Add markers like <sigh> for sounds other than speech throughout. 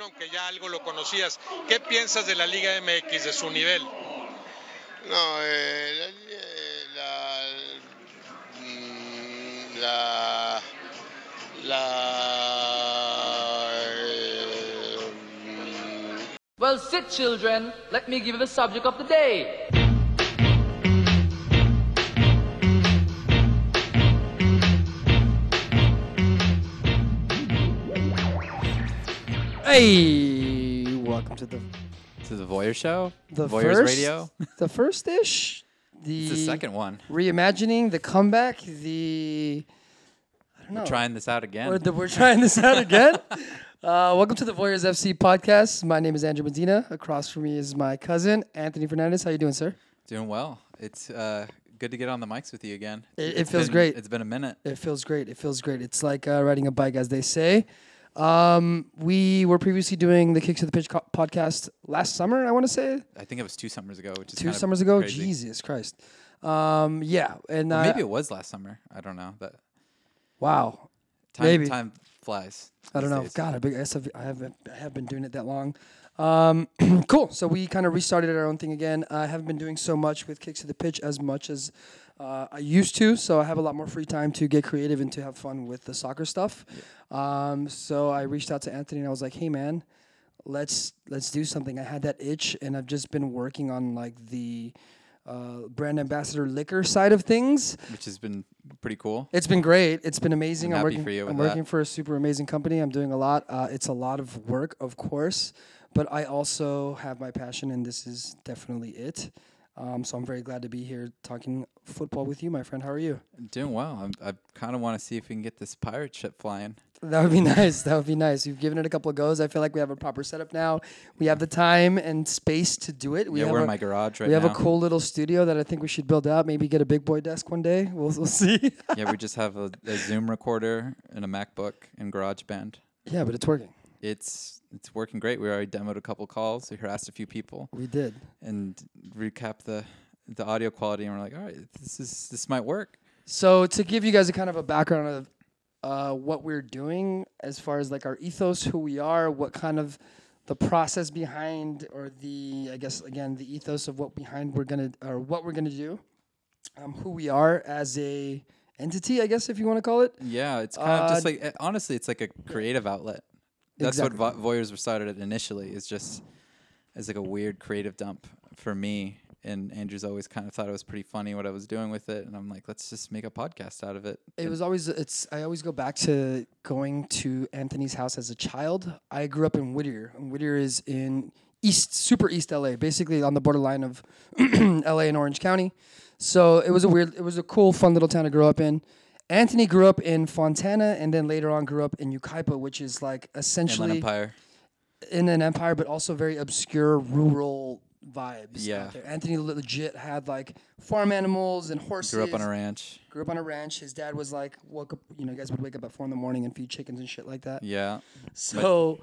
aunque ya algo lo conocías, ¿qué piensas de la Liga MX, de su nivel? No, eh, la, mm, la, la, eh, mm, Well, sit, children. Let me give you the subject of the day. Hey, welcome to the To the Voyeur Show? the Voyeur's first Radio? the first ish, the, It's the second one. reimagining, the comeback, the I don't know. We're trying this out again. We're, the- we're trying this out again. Uh, welcome to the Voyeurs FC podcast. My name is Andrew Medina. Across from me is my cousin Anthony Fernandez. How you doing, sir? Doing well. It's uh, good to get on the mics with you again. It- it feels been- great. It's been a minute. It feels great. It feels great. It's like uh, riding a bike, as they say. Um, we were previously doing the Kicks to the Pitch co- podcast last summer. I want to say I think it was two summers ago, which is two kind of summers ago. crazy. Jesus Christ. Um, yeah, and uh, maybe it was last summer. I don't know. That wow. time Maybe. time flies. I don't these know. days. God, I, guess I've- I haven't I have been doing it that long. Um, <clears throat> cool. So we kind of restarted our own thing again. I haven't been doing so much with kicks to the pitch as much as uh, I used to. So I have a lot more free time to get creative and to have fun with the soccer stuff. Um, so I reached out to Anthony and I was like, "Hey, man, let's let's do something." I had that itch, and I've just been working on like the uh, brand ambassador liquor side of things. Which has been pretty cool. It's been great. It's been amazing. I'm I'm working for you I'm that. working for a super amazing company. I'm doing a lot. Uh, it's a lot of work, of course, but I also have my passion, and this is definitely it. Um, so I'm very glad to be here talking football with you, my friend. How are you? Doing well. I'm, I kind of want to see if we can get this pirate ship flying. That would be <laughs> nice. That would be nice. We've given it a couple of goes. I feel like we have a proper setup now. We have the time and space to do it. We yeah, we're a, in my garage right now. we have now. a cool little studio that I think we should build out. Maybe get a big boy desk one day. We'll, we'll <laughs> see. yeah, we just have a, a Zoom recorder and a MacBook and GarageBand. yeah, but it's working. It's it's working great. We already demoed a couple calls. We harassed a few people. We did. and recap the the audio quality and we're like all right this is this might work So to give you guys a kind of a background of uh, what we're doing as far as like our ethos, who we are, what kind of the process behind, or the I guess again the ethos of what behind we're gonna or what we're gonna do, um, who we are as a entity, I guess if you want to call it. yeah it's kind of just Uh, like eh, honestly it's like a creative outlet that's Exactly. what Vo- voyeurs started at initially is just as like a weird creative dump for me and andrew's always kind of thought it was pretty funny what i was doing with it and i'm like let's just make a podcast out of it It was always it's I always go back to going to Anthony's house as a child. I grew up in Whittier. And Whittier is in East super East LA, basically on the borderline of <clears throat> LA and Orange County. So it was a weird it was a cool fun little town to grow up in. Anthony grew up in Fontana and then later on grew up in Yucaipa, which is like Inland essentially empire in an empire, but also very obscure rural vibes. Yeah. out there. Anthony legit had like farm animals and horses. grew up on a ranch Grew up on a ranch. His dad was like, woke up, you know, you guys would wake up at four in the morning and feed chickens and shit like that. yeah So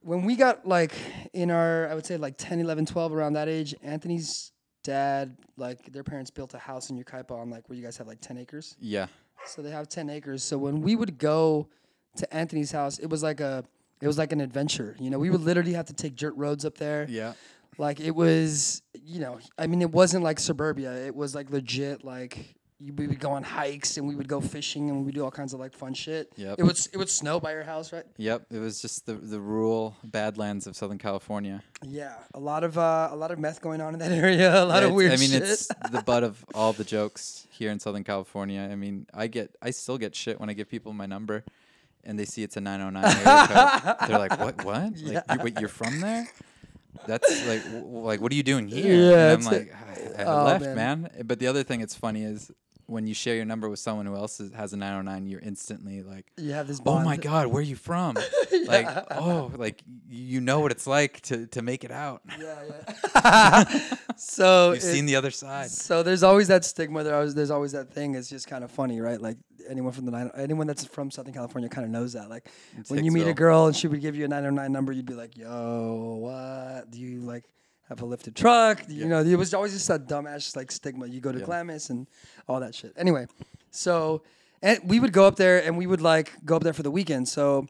when we got like in our, I would say like 10, 11, 12, around that age, Anthony's dad, like their parents built a house in Yucaipa on like where you guys have like 10 acres. yeah So they have 10 acres. So when we would go to Anthony's house, it was like a, it was like an adventure. You know, we would literally have to take dirt roads up there. yeah Like it was, you know, I mean, it wasn't like suburbia. It was like legit. Like we would go on hikes and we would go fishing and we would do all kinds of like fun shit. Yep. It would it would snow by your house, right? yep it was just the the rural badlands of southern california Yeah, a lot of uh, a lot of meth going on in that <laughs> area. A lot Yeah, of weird I mean, shit. it's <laughs> the butt of all the jokes here in Southern California. I mean, I get, I still get shit when I give people my number, and they see it's a 909 area code. <laughs> They're like, "What? What? Like, you, wait, you're from there?" That's like, w- like, what are you doing here? Yeah, and I'm like, I, I oh, left, man. man. But the other thing that's funny is when you share your number with someone who else is, has a 909, you're instantly like, you have this "Oh my god, where are you from?" <laughs> Like, oh, like you know what it's like to to make it out. Yeah, yeah. <laughs> so You've it- seen the other side. So there's always that stigma. There always, there's always that thing. It's just kind of funny, right? Like anyone from the nine, anyone that's from Southern California kind of knows that. Like when you meet a girl and she would give you a 909 number, you'd be like, "Yo, what? Do you like have a lifted truck?" You know, it was always just that dumbass like stigma. You go to. Glamis and all that shit. Anyway, so and we would go up there and we would like go up there for the weekend. So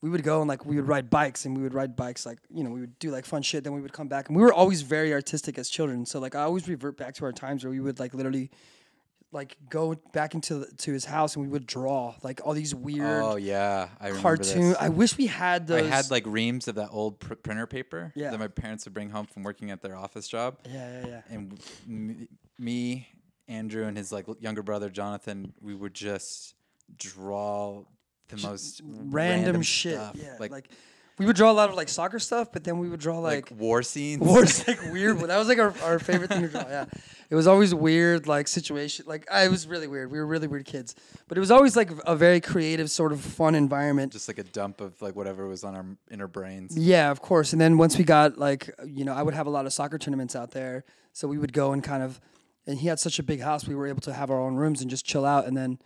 we would go and like we would ride bikes and we would ride bikes like you know we would do like fun shit. Then we would come back and we were always very artistic as children. So like I always revert back to our times where we would like literally like go back into the, to his house and we would draw like all these weird Oh yeah, I remember cartoon. this. I wish we had those. I had like reams of that old pr- printer paper Yeah. that my parents would bring home from working at their office job. yeah, yeah, yeah. and m- me, Andrew, and his like l- younger brother Jonathan, we would just draw the most Random, shit. stuff, Yeah, like, like, we would draw a lot of like soccer stuff, but then we would draw like, like, war scenes. <laughs> wars like weird. That was like our, our favorite thing to draw. Yeah, it was always weird like situation. Like I was really weird. We were really weird kids, but it was always like a very creative sort of fun environment. just like a dump of like whatever was on our inner brains. Yeah, of course. And then once we got like, you know, I would have a lot of soccer tournaments out there, so we would go and kind of, and he had such a big house, we were able to have our own rooms and just chill out. And then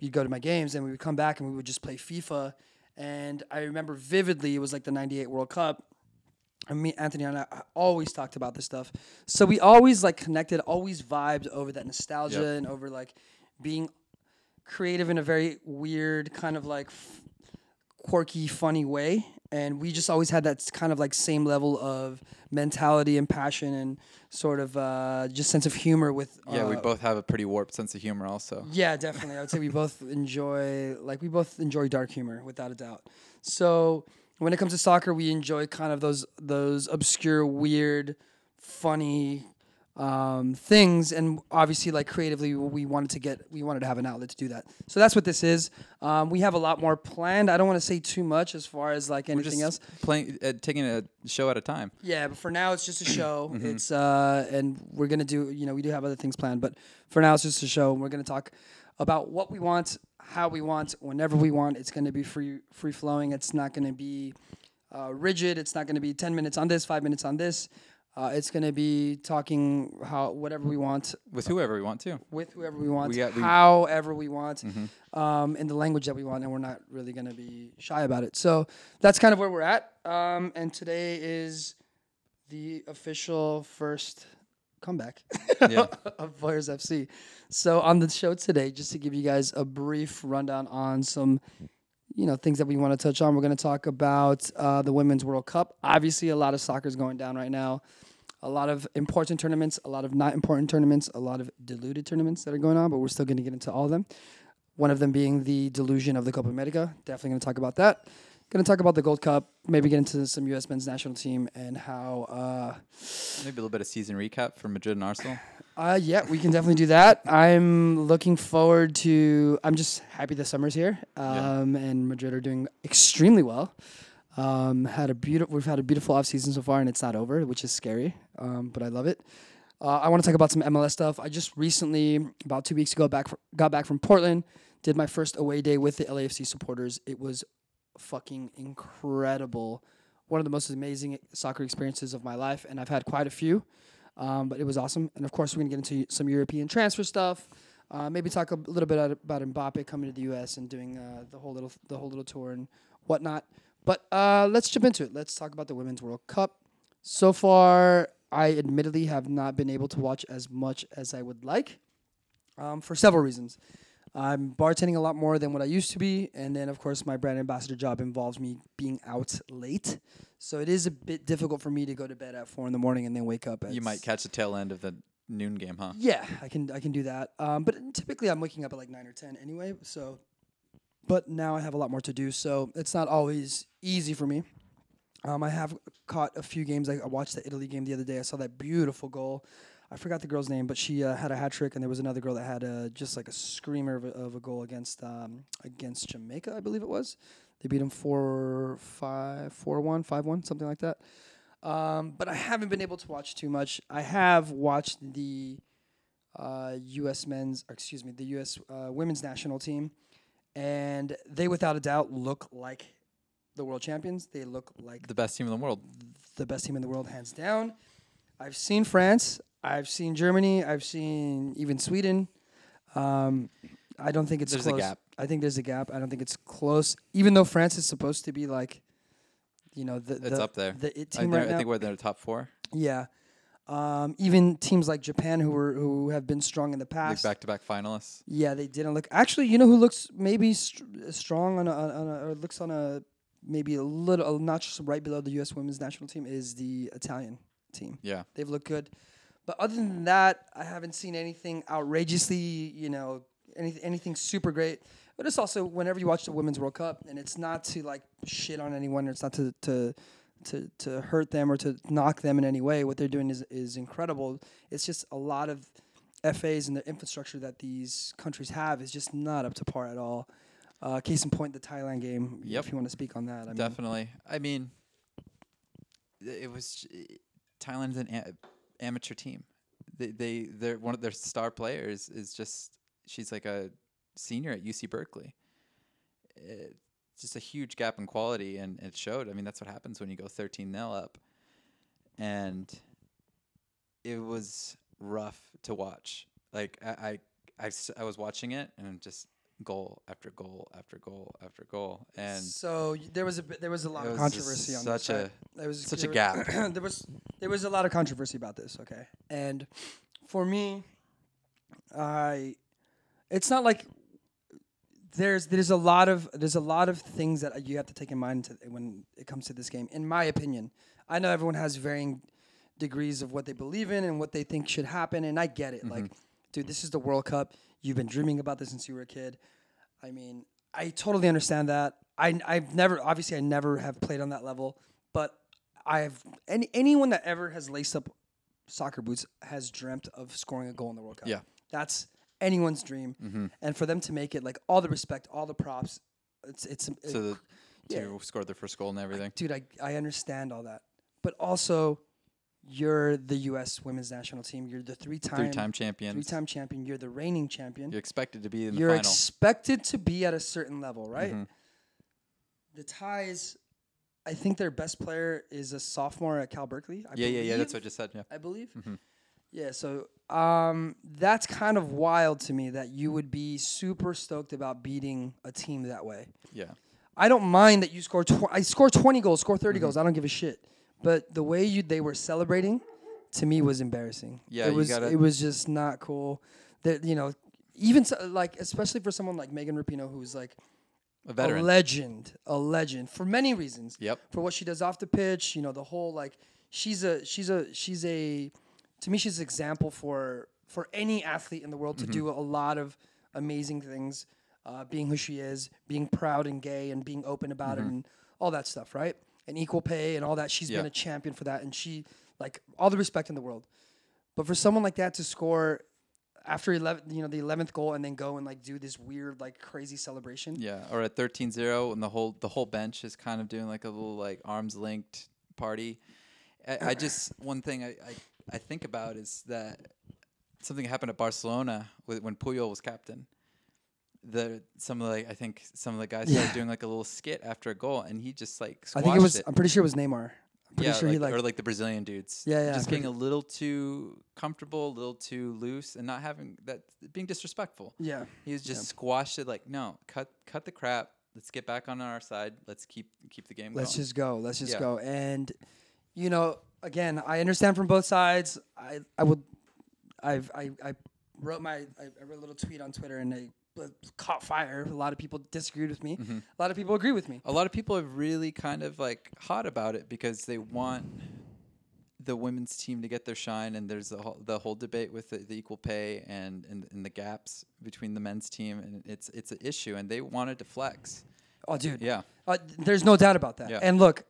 we'd go to my games, and we would come back and we would just play FIFA. And I remember vividly, it was like the '98 World Cup. I me, Anthony, and I I always talked about this stuff. So we always like connected, always vibed over that nostalgia Yep. and over like being creative in a very weird kind of like f- quirky, funny way. And we just always had that kind of like same level of mentality and passion and sort of uh, just sense of humor with. Yeah, we uh, both have a pretty warped sense of humor, also. Yeah, definitely. I would say we both enjoy like we both enjoy dark humor without a doubt. So when it comes to soccer, we enjoy kind of those those obscure, weird, funny um, things, and obviously, like creatively, we wanted to get we wanted to have an outlet to do that. So that's what this is. Um, we have a lot more planned. I don't want to say too much as far as like anything else. playing, uh, taking a show at a time. Yeah, but for now it's just a show. <clears throat> Mm-hmm. It's uh, and we're gonna do. You know, we do have other things planned, but for now it's just a show. And we're gonna talk about what we want, how we want, whenever we want. It's gonna be free, free flowing. It's not gonna be uh, rigid. It's not gonna be ten minutes on this, five minutes on this. Uh, it's gonna be talking how whatever we want With whoever we want to. with whoever we want, We got- we- however we want, Mm-hmm. um, in the language that we want, and we're not really going to be shy about it. So that's kind of where we're at. Um, and today is the official first comeback <laughs> Yeah. of Voyeurs FC. So on the show today, just to give you guys a brief rundown on some. You know things that we want to touch on. We're going to talk about uh, the Women's World Cup. Obviously, a lot of soccer is going down right now a lot of important tournaments, a lot of not important tournaments, a lot of diluted tournaments that are going on, but we're still going to get into all of them. One of them being the delusion of the Copa America. Definitely going to talk about that. Going to talk about the Gold Cup, maybe get into some U.S. men's national team and how. Uh, Maybe a little bit of season recap for Madrid and Arsenal. uh, yeah, we can definitely do that. I'm looking forward to. I'm just happy the summer's here, um, and Madrid are doing extremely well. Um, had a beautiful. We've had a beautiful off season so far, and it's not over, which is scary. Um, but I love it. Uh, I want to talk about some MLS stuff. I just recently, about two weeks ago, back fr- got back from Portland. Did my first away day with the LAFC supporters. It was fucking incredible. One of the most amazing soccer experiences of my life, and I've had quite a few. Um, but it was awesome. And of course, we're gonna get into some European transfer stuff. Uh, maybe talk a little bit about- Mbappe coming to the U.S. and doing uh, the whole little the whole little tour and whatnot. But uh, let's jump into it. Let's talk about the Women's World Cup. So far, I admittedly have not been able to watch as much as I would like, um, for several reasons. I'm bartending a lot more than what I used to be, and then of course my brand ambassador job involves me being out late, so it is a bit difficult for me to go to bed at four in the morning and then wake up. At You might catch the tail end of the noon game, huh? yeah, I can I can do that. Um, but typically I'm waking up at like nine or ten anyway. So, but now I have a lot more to do, so it's not always easy for me. Um, I have caught a few games. I I watched the Italy game the other day. I saw that beautiful goal. I forgot the girl's name, but she uh, had a hat trick, and there was another girl that had uh, just like a screamer of a, of a goal against um, against Jamaica, I believe it was. They beat them four five four one five one something like that. Um, but I haven't been able to watch too much. I have watched the uh, U.S. men's, or excuse me, the U.S. Uh, women's national team, and they without a doubt look like the world champions. They look like The best team in the world. the best team in the world, hands down. I've seen France. I've seen Germany. I've seen even Sweden. Um, I don't think it's There's a close. gap. I think there's a gap. I don't think it's close. Even though France is supposed to be like, you know, the It's the, up there. the it I, team think- right I now. think we're in the top four. Yeah. Um, even teams like Japan, who were who have been strong in the Like past, back-to-back finalists. yeah, they didn't look. Actually, you know who looks maybe str- strong on a, on a or looks on a maybe a little, a notch right below the U.S. women's national team is the Italian team. Yeah. They've looked good. But other than that, I haven't seen anything outrageously, you know, any, anything super great. But it's also whenever you watch the Women's World Cup, and it's not to like shit on anyone, or it's not to to to, to hurt them or to knock them in any way. What they're doing is is incredible. It's just a lot of FAs and the infrastructure that these countries have is just not up to par at all. Uh, case in point, the Thailand game. Yep. If you want to speak on that, I mean, Definitely. I mean, it was Thailand's an amateur team. They they they're one of their star players is just she's like a senior at UC Berkeley. It's just a huge gap in quality, and it showed. I mean, that's what happens when you go 13 0 up, and it was rough to watch. Like I I I was watching it, and just goal after goal after goal after goal, and So there was a bit, there was a lot of controversy on such this. a- there was such a gap. <clears throat> there was there was a lot of controversy about this. Okay, and for me, I it's not like there's there's a lot of there's a lot of things that you have to take in mind to, when it comes to this game. In my opinion, I know everyone has varying degrees of what they believe in and what they think should happen, and I get it. Like, mm-hmm. Dude, this is the World Cup. You've been dreaming about this since you were a kid. I mean, I totally understand that. I I've never obviously I never have played on that level, but I've any anyone that ever has laced up soccer boots has dreamt of scoring a goal in the World Cup. Yeah. That's anyone's dream. Mm-hmm. And for them to make it like all the respect, all the props, it's it's so the yeah. two scored their first goal and everything. dude, I I understand all that. But also you're the US women's national team. You're the three-time Three-time champions. three-time champion. You're the reigning champion. You're expected to be in the You're final. expected to be at a certain level, right? Mm-hmm. The Thais, I think their best player is a sophomore at Cal Berkeley. I yeah, yeah, yeah. That's what I just said. Yeah. I believe. Mm-hmm. Yeah, so um, that's kind of wild to me that you would be super stoked about beating a team that way. Yeah. I don't mind that you score. Tw- I score twenty goals, score 30 goals. I don't give a shit. But the way you they were celebrating, to me, was embarrassing. Yeah, it was. It was just not cool. That you know, even so, like especially for someone like Megan Rapinoe, who's like A veteran. a legend, a legend for many reasons. Yep. For what she does off the pitch, you know, the whole like she's a she's a she's a to me she's an example for for any athlete in the world to Mm-hmm. do a lot of amazing things, uh, being who she is, being proud and gay and being open about it and all that stuff, right? And equal pay and all that. She's been Mm-hmm. A champion for that and she like all the respect in the world. But for someone like that to score after 11 you know the 11th goal and then go and like do this weird like crazy celebration Yeah, or at 13-0 and the whole the whole bench is kind of doing like a little like arms linked party. I, I just one thing I, I I think about is that something happened at Barcelona with, when Puyol was captain. The some of the like, I think some of the guys started doing like a little skit after a goal, and he just like I think it was. I'm pretty sure it was Neymar. I'm pretty yeah, sure like, he like. or like the Brazilian dudes. Yeah, yeah, Just getting a little too comfortable, a little too loose, and not having that being disrespectful. yeah, He was just squashed it like, no, cut cut the crap. Let's get back on our side. Let's keep keep the game let's going. just go. Let's just Yeah. go. And you know, again, I understand from both sides. I I would. I've I I wrote my I, I wrote a little tweet on Twitter and I caught fire. A lot of people disagreed with me. Mm-hmm. A lot of people agree with me. a lot of people have really kind of like hot about it because they want the women's team to get their shine and there's the whole, the whole debate with the, the equal pay and, and and the gaps between the men's team and it's it's an issue and they wanted to flex. Oh, dude. Yeah. Uh, there's no doubt about that. Yeah. And look,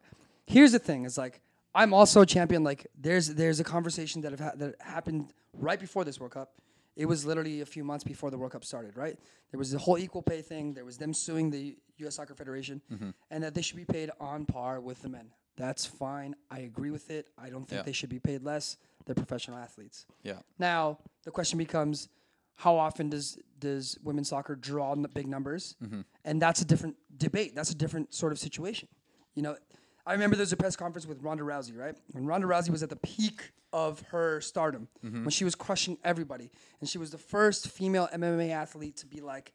here's the thing: is like I'm also a champion. Like there's there's a conversation that have ha- that happened right before this World Cup. It was literally a few months before the World Cup started. Right? There was the whole equal pay thing. There was them suing the U.S. Soccer Federation, Mm-hmm. and that they should be paid on par with the men. That's fine. I agree with it. I don't think Yeah. they should be paid less. They're professional athletes. Yeah. Now the question becomes, how often does does women's soccer draw n- big numbers? And that's a different debate. That's a different sort of situation. You know, I remember there was a press conference with Ronda Rousey, right? When Ronda Rousey was at the peak of her stardom, mm-hmm. when she was crushing everybody, and she was the first female MMA athlete to be like,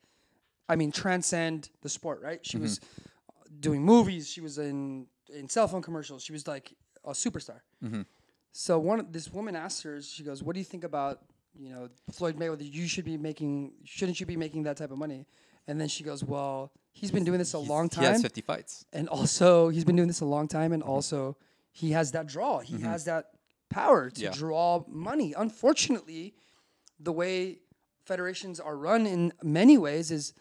I mean, transcend the sport, right? She was mm-hmm. uh, doing movies. She was in in cell phone commercials. She was like a superstar. Mm-hmm. So one this woman asked her, she goes, "What do you think about you know Floyd Mayweather? You should be making, shouldn't you be making that type of money?" And then she goes, "Well, he's been doing this a He's- long He has time, 50 fights. and also he's been doing this a long time, Mm-hmm. and also he has that draw. He has that power to Yeah. draw money. Unfortunately, the way federations are run in many ways is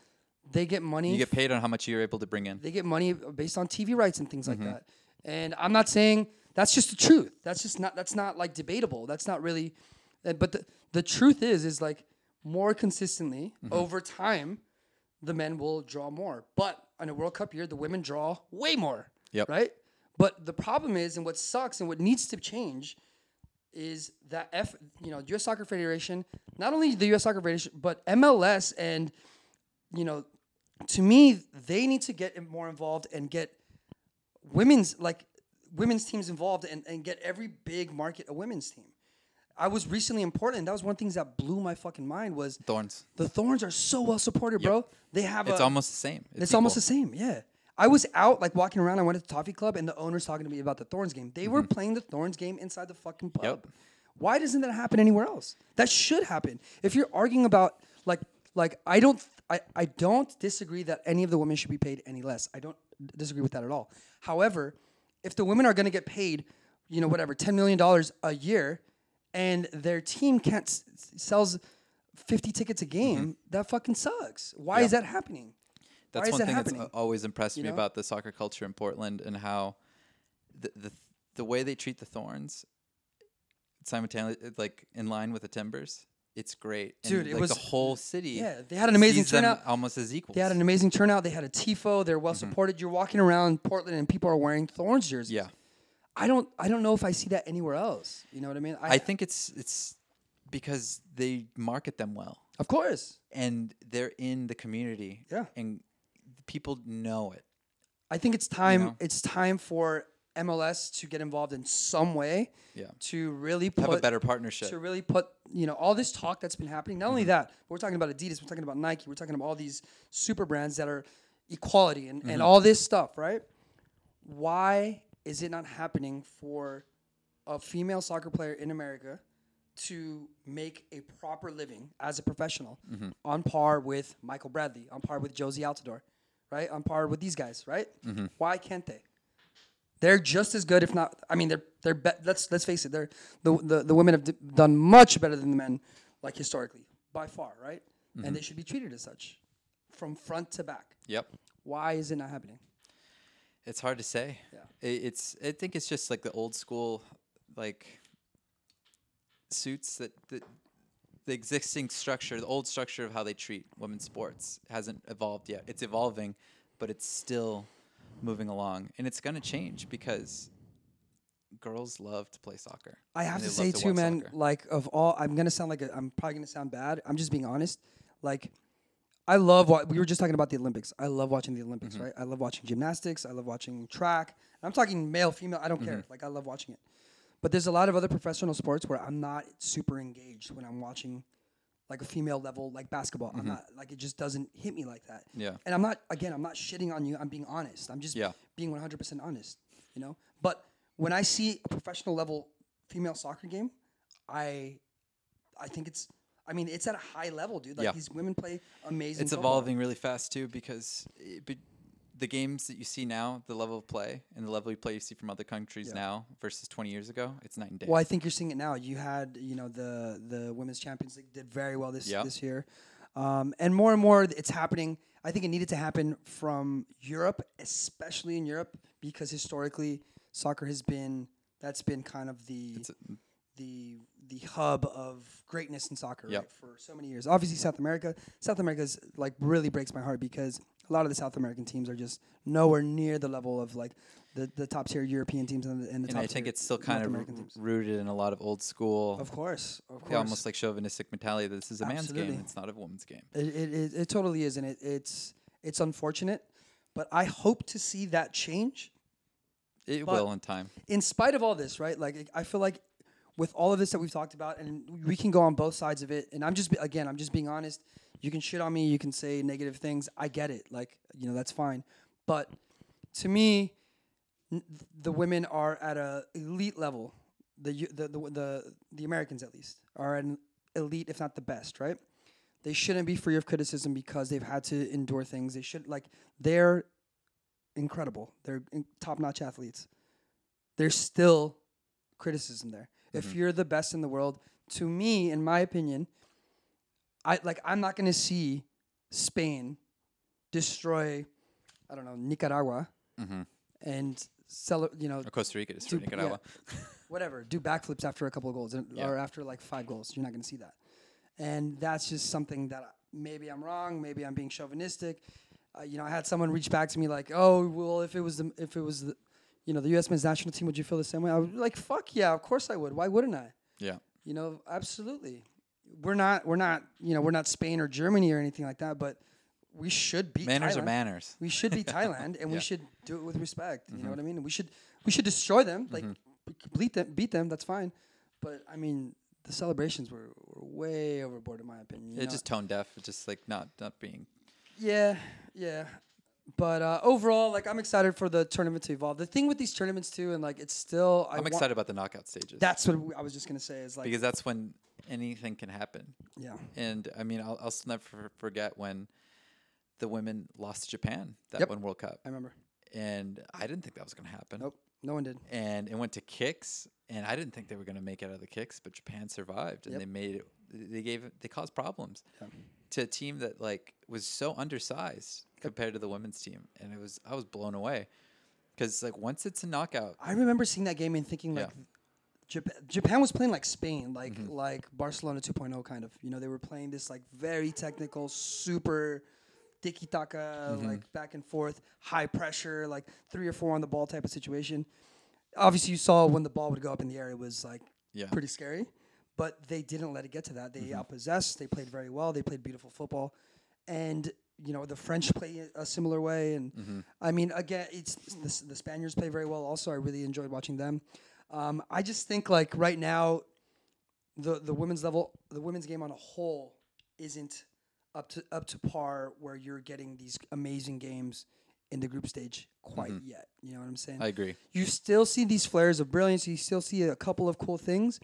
they get money. You get paid on how much you're able to bring in. they get money based on TV rights and things Mm-hmm. like that. And I'm not saying that's just the truth. That's just not that's not like debatable. That's not really uh, but the the truth is is like more consistently Mm-hmm. over time the men will draw more. But on a World Cup year the women draw way more. Yep. Right? But the problem is and what sucks and what needs to change is that F you know, US Soccer Federation, not only the US Soccer Federation, but MLS and you know, to me, they need to get more involved and get women's like women's teams involved and, and get every big market a women's team. I was recently in Portland. That was one of the things that blew my fucking mind was Thorns. the Thorns are so well supported, bro. They have It's a, almost the same. it's almost the same, yeah. I was out like walking around. I went to the Toffee Club, and the owner's talking to me about the Thorns game. They were playing the Thorns game inside the fucking pub. Mm-hmm. Yep. Why doesn't that happen anywhere else? That should happen. If you're arguing about like like I don't I, I don't disagree that any of the women should be paid any less. I don't disagree with that at all. However, if the women are going to get paid, you know, whatever, ten million dollars a year, and their team can't s- sells fifty tickets a game, mm-hmm. that fucking sucks. Why is that happening? That's Why one that thing happening? that's always impressed You me know? about the soccer culture in Portland and how the the, the way they treat the Thorns simultaneously like in line with the Timbers. It's great. And, Dude, it like was- the whole city. Yeah, they had an amazing turnout. almost as equals. They had an amazing turnout. They had a tifo. They're well mm-hmm. supported. You're walking around Portland and people are wearing Thorns jerseys. yeah. I don't I don't know if I see that anywhere else. You know what I mean? I think it's it's because they market them well of course. and they're in the community. Yeah. And people know it. I think it's time know? it's time for MLS to get involved in some way Yeah. to really put Have a better partnership. to really put you know all this talk that's been happening. Not only Mm-hmm. that, but we're talking about Adidas, we're talking about Nike, we're talking about all these super brands that are equality and, Mm-hmm. and all this stuff, right? Why is it not happening for a female soccer player in America to make a proper living as a professional Mm-hmm. on par with Michael Bradley, on par with Jozy Altidore, right? On par with these guys, right? Mm-hmm. Why can't they? They're just as good, if not. I mean, they're they're. Be, let's let's face it. They're the the, the women have d- done much better than the men, like historically, by far, right? Mm-hmm. And they should be treated as such, from front to back. Yep. Why is it not happening? It's hard to say. Yeah. I it's I think it's just like the old school like suits that the the existing structure, the old structure of how they treat women's sports hasn't evolved yet. It's evolving, but it's still moving along. And it's gonna change because girls love to play soccer. I have to say love too, man. soccer. Like of all, I'm gonna sound like a, I'm probably gonna sound bad. I'm just being honest. Like, I love what we were just talking about the Olympics. I love watching the Olympics, Mm-hmm. right? I love watching gymnastics. I love watching track. I'm talking male, female. I don't care. Mm-hmm. Like I love watching it. But there's a lot of other professional sports where I'm not super engaged when I'm watching like a female level like basketball. I'm not like it just doesn't hit me like that. Mm-hmm. Yeah. And I'm not again, I'm not shitting on you. I'm being honest. I'm just Yeah. being 100% honest, you know? But when I see a professional level female soccer game, I I think it's I mean, it's at a high level, dude. Like Yeah. these women play amazing it's football. evolving really fast too because it, the games that you see now, the level of play and the level of play you see from other countries now versus 20 years ago, it's night and day. Well, I think you're seeing it now. You had, you know, the the women's Champions League did very well this Yeah. this year, um, and more and more it's happening. I think it needed to happen from Europe, especially in Europe, because historically soccer has been that's been kind of the the the hub of greatness in soccer Yep. right, for so many years. Obviously, South America. South America's like really breaks my heart because a lot of the South American teams are just nowhere near the level of like the, the top tier European teams and the, and the and top I think it's still North kind of American r- teams. rooted in a lot of old school, Of course, of course. almost like chauvinistic mentality. That this is a man's game. It's not a woman's game. it, it, it, it totally is, and it, it's it's unfortunate, but I hope to see that change. It But- will in time. In spite of all this, right? Like I feel like with all of this that we've talked about, and we can go on both sides of it. And I'm just again, I'm just being honest. You can shit on me, you can say negative things. I get it. Like you know, that's fine. But to me, n- the women are at a elite level. The, the the the the Americans at least are an elite, if not the best, right? they shouldn't be free of criticism because they've had to endure things. They should like they're incredible. They're in- top-notch athletes. They're still criticism there. If you're the best in the world, to me, in my opinion, I like I'm not going to see Spain destroy I don't know, Nicaragua and sell you know Or Costa Rica Dude, yeah. Nicaragua. whatever, do backflips after a couple of goals and, Yeah. or after like five goals. You're not going to see that. And that's just something that I- maybe I'm wrong, maybe I'm being chauvinistic. Uh, you know, I had someone reach back to me like, "Oh, well, if it was the if it was the you know, the US men's national team, would you feel the same way?" I was like, "Fuck yeah, of course I would. Why wouldn't I?" Yeah. You know, absolutely. We're not we're not, you know, we're not Spain or Germany or anything like that, but we should beat Manners Thailand. are manners. We should be Thailand, and we Yeah. Mm-hmm. should do it with respect. You know what I mean? We should we should destroy them, like beat them, beat them. That's fine. But I mean, the celebrations were, were way overboard, in my opinion. It's just tone deaf. It's just like not not being. yeah, yeah. But uh, overall, like I'm excited for the tournament to evolve. The thing with these tournaments too, and like it's still I I'm wa- excited about the knockout stages. That's what I was just gonna say. Is like because that's when anything can happen. yeah, And I mean, I'll, I'll still never forget when the women lost to Japan that Yep. one World Cup, I remember. and I didn't think that was going to happen. Nope, no one did. And it went to kicks, and I didn't think they were going to make it out of the kicks, but Japan survived, and Yep. they made it. They gave they caused problems to a team that like was so undersized compared to the women's team, and it was I was blown away because like once it's a knockout, I remember seeing that game and thinking like Yeah. Japan, Japan was playing like Spain, like mm-hmm. like Barcelona 2.0 kind of. You know, they were playing this like very technical, super tiki taka, mm-hmm. like back and forth, high pressure, like three or four on the ball type of situation. Obviously, you saw when the ball would go up in the air, it was like Yeah. pretty scary. But they didn't let it get to that. They mm-hmm. outpossessed. They played very well. They played beautiful football, and you know the French play a similar way. And I mean, again, it's the, the Spaniards play very well. Also, I really enjoyed watching them. Um, I just think like right now, the the women's level, the women's game on a whole, isn't up to up to par where you're getting these amazing games in the group stage quite yet. You know what I'm saying? I agree. you still see these flares of brilliance. You still see a couple of cool things.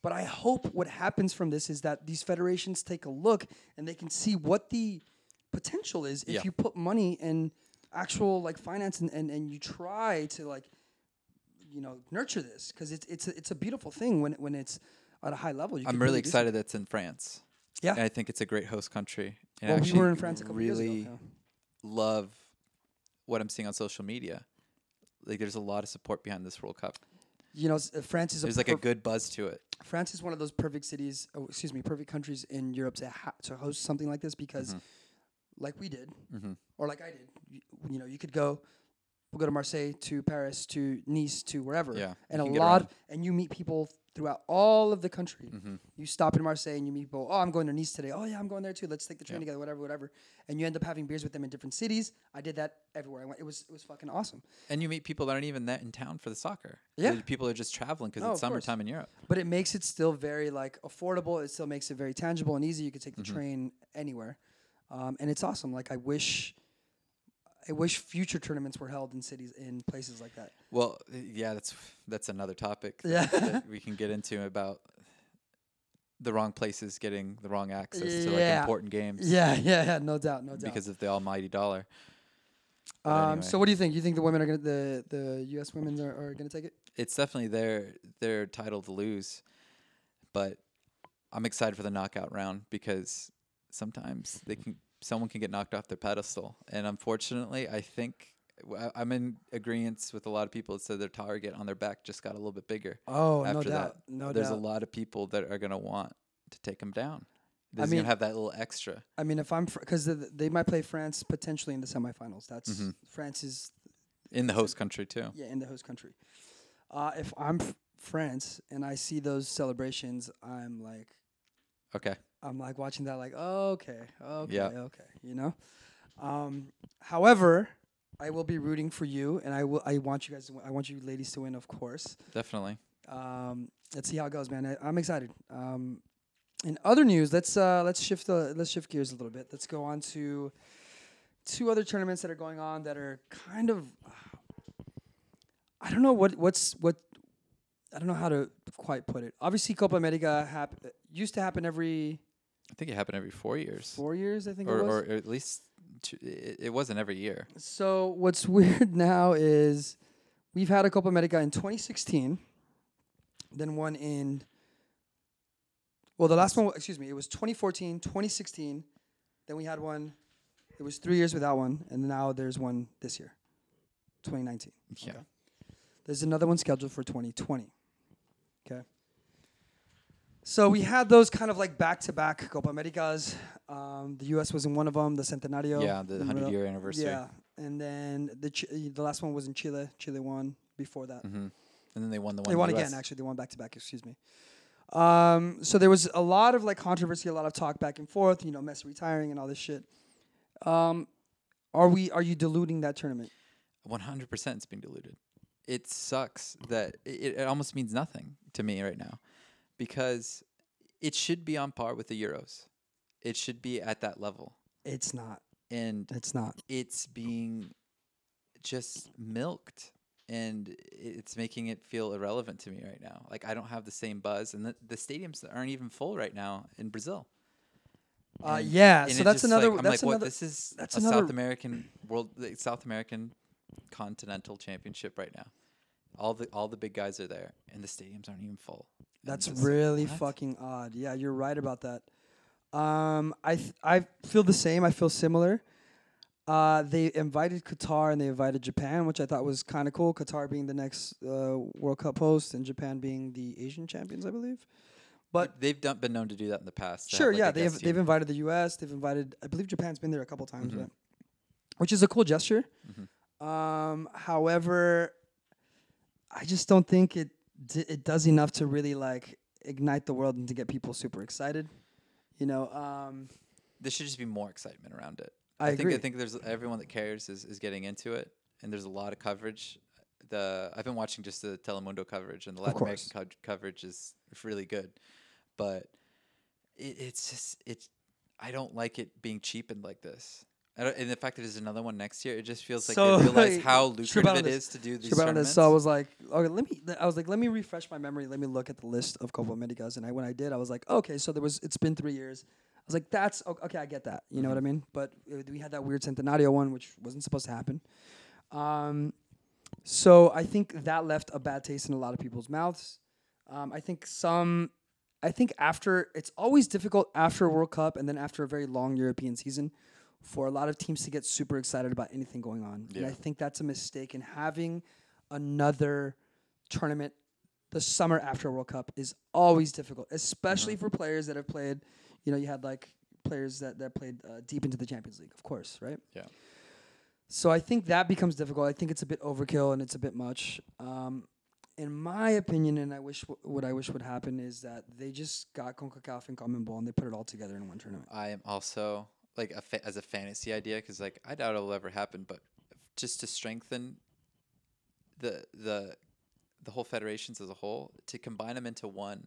But I hope what happens from this is that these federations take a look and they can see what the potential is if Yeah. you put money and actual like finance and, and, and you try to like you know nurture this because it's it's a, it's a beautiful thing when when it's at a high level. You I'm really excited that's in France. Yeah. and I think it's a great host country. And Well, we were in France a couple years really ago. love what I'm seeing on social media. Like, there's a lot of support behind this World Cup. You know, s- uh, France is a There's like a good buzz to it. France is one of those perfect cities. Oh, excuse me, perfect countries in Europe to ha- to host something like this because, Mm-hmm. Like we did, or like I did, you, you know, you could go. We'll go to Marseille, to Paris, to Nice, to wherever. Yeah, and a lot, around. and you meet people throughout all of the country. Mm-hmm. You stop in Marseille and you meet people. Oh, I'm going to Nice today. Oh yeah, I'm going there too. Let's take the train together. Whatever, whatever. And you end up having beers with them in different cities. I did that everywhere I went. It was it was fucking awesome. And you meet people that aren't even that in town for the soccer. Yeah. People are just traveling because Oh, it's summertime in Europe. but it makes it still very like affordable. It still makes it very tangible and easy. You can take the Mm-hmm. train anywhere, um, and it's awesome. Like I wish, I wish future tournaments were held in cities in places like that. Well, uh, yeah, that's that's another topic that- Yeah. that we can get into about the wrong places getting the wrong access to like important games. Yeah, <laughs> yeah, yeah. No doubt, no doubt. Because of the almighty dollar. But um, anyway. so what do you think? You think the women are gonna the the U.S. women are, are gonna take it? it's definitely their their title to lose, but I'm excited for the knockout round because sometimes they can someone can get knocked off their pedestal, and unfortunately, I think I'm in agreement with a lot of people that said their target on their back just got a little bit bigger. Oh, no after doubt, that. no There's doubt. a lot of people that are gonna want to take them down. I They're mean- have that little extra. I mean, if I'm because they might play France potentially in the semifinals. That's Mm-hmm. France is in the host country too. yeah in the host country. Uh, if I'm f- France and I see those celebrations, I'm like Okay. I'm like watching that like oh, okay okay Yeah. okay you know. Um, however, I will be rooting for you, and I will I want you guys to win. I want you ladies to win, of course. Definitely. Um, let's see how it goes, man. I, I'm excited. Um, in other news, let's uh, let's shift the let's shift gears a little bit. Let's go on to two other tournaments that are going on that are kind of I don't know what what's what I don't know how to quite put it. Obviously, Copa America hap- used to happen every I think it happened every four years, four years. I think or, it was. or at least two, it, it wasn't every year. So what's <laughs> weird now is we've had a Copa America in 2016, then one in. Well, the last one, excuse me, it was 2014, 2016. Then we had one. It was three years without one, and now there's one this year, 2019. Yeah. Okay. There's another one scheduled for 2020. Okay. So we had those kind of like back-to-back Copa Americas. Um, the U.S. was in one of them, the Centenario. Yeah, the 100 year anniversary. Yeah, and then the Ch- the last one was in Chile. Chile won before that. hmm And then they won the one. They won the again. Actually, they won back to back. Excuse me. Um, so there was a lot of like controversy, a lot of talk back and forth. You know, Messi retiring and all this shit. Um, are we? Are you diluting that tournament? 100% it's being diluted. It sucks that it, it almost means nothing to me right now because it should be on par with the Euros. It should be at that level. It's not. And It's not. it's being just milked and it's making it feel irrelevant to me right now. Like I don't have the same buzz and the, the stadiums aren't even full right now in Brazil. Uh, And- yeah. and So that's another. Like, I'm that's like, what? another. This is that's a another- South American world, South American continental championship right now. All the all the big guys are there, and the stadiums aren't even full. And That's it's really what? fucking odd. Yeah, you're right about that. Um, I th- I feel the same. I feel similar. Uh, they invited Qatar and they invited Japan, which I thought was kind of cool. Qatar being the next uh, World Cup host and Japan being the Asian champions, I believe. But they've done, been known to do that in the past. to have, sure, like, yeah, a they've guest they've invited the U.S. They've invited. I believe Japan's been there a couple times, Mhm. but which is a cool gesture. Mhm. Um, however, I just don't think it d- it does enough to really like ignite the world and to get people super excited. You know, um, There should just be more excitement around it. I, think agree. I think there's everyone that cares is, is getting into it, and there's a lot of coverage. The I've been watching just the Telemundo coverage, and the Latin American co- coverage is really good, but it, it's just it's I don't like it being cheapened like this. I don't, and the fact that there's another one next year, it just feels like So, they realize like, <laughs> how lucrative it is to do these tournaments. So I was like, okay, let me. I was like, let me refresh my memory. Let me look at the list of Copa Americas. And I, when I did, I was like, okay, so there was. It's been three years. I was like, that's okay. I get that. You know what I mean? But uh, we had that weird Centenario one, which wasn't supposed to happen. Um, so I think that left a bad taste in a lot of people's mouths. Um, I think some. I think after it's always difficult after a World Cup and then after a very long European season for a lot of teams to get super excited about anything going on. And I think that's a mistake. And having another tournament the summer after a World Cup is always difficult, especially for players that have played. You know, you had like players that that played uh, deep into the Champions League, of course, right? Yeah. So I think that becomes difficult. I think it's a bit overkill and it's a bit much. Um, in my opinion, and I wish w- what I wish would happen is that they just got Concacaf and CONMEBOL and they put it all together in one tournament. I am also like a fa- as a fantasy idea because like I doubt it'll ever happen, but just to strengthen the the the whole federations as a whole to combine them into one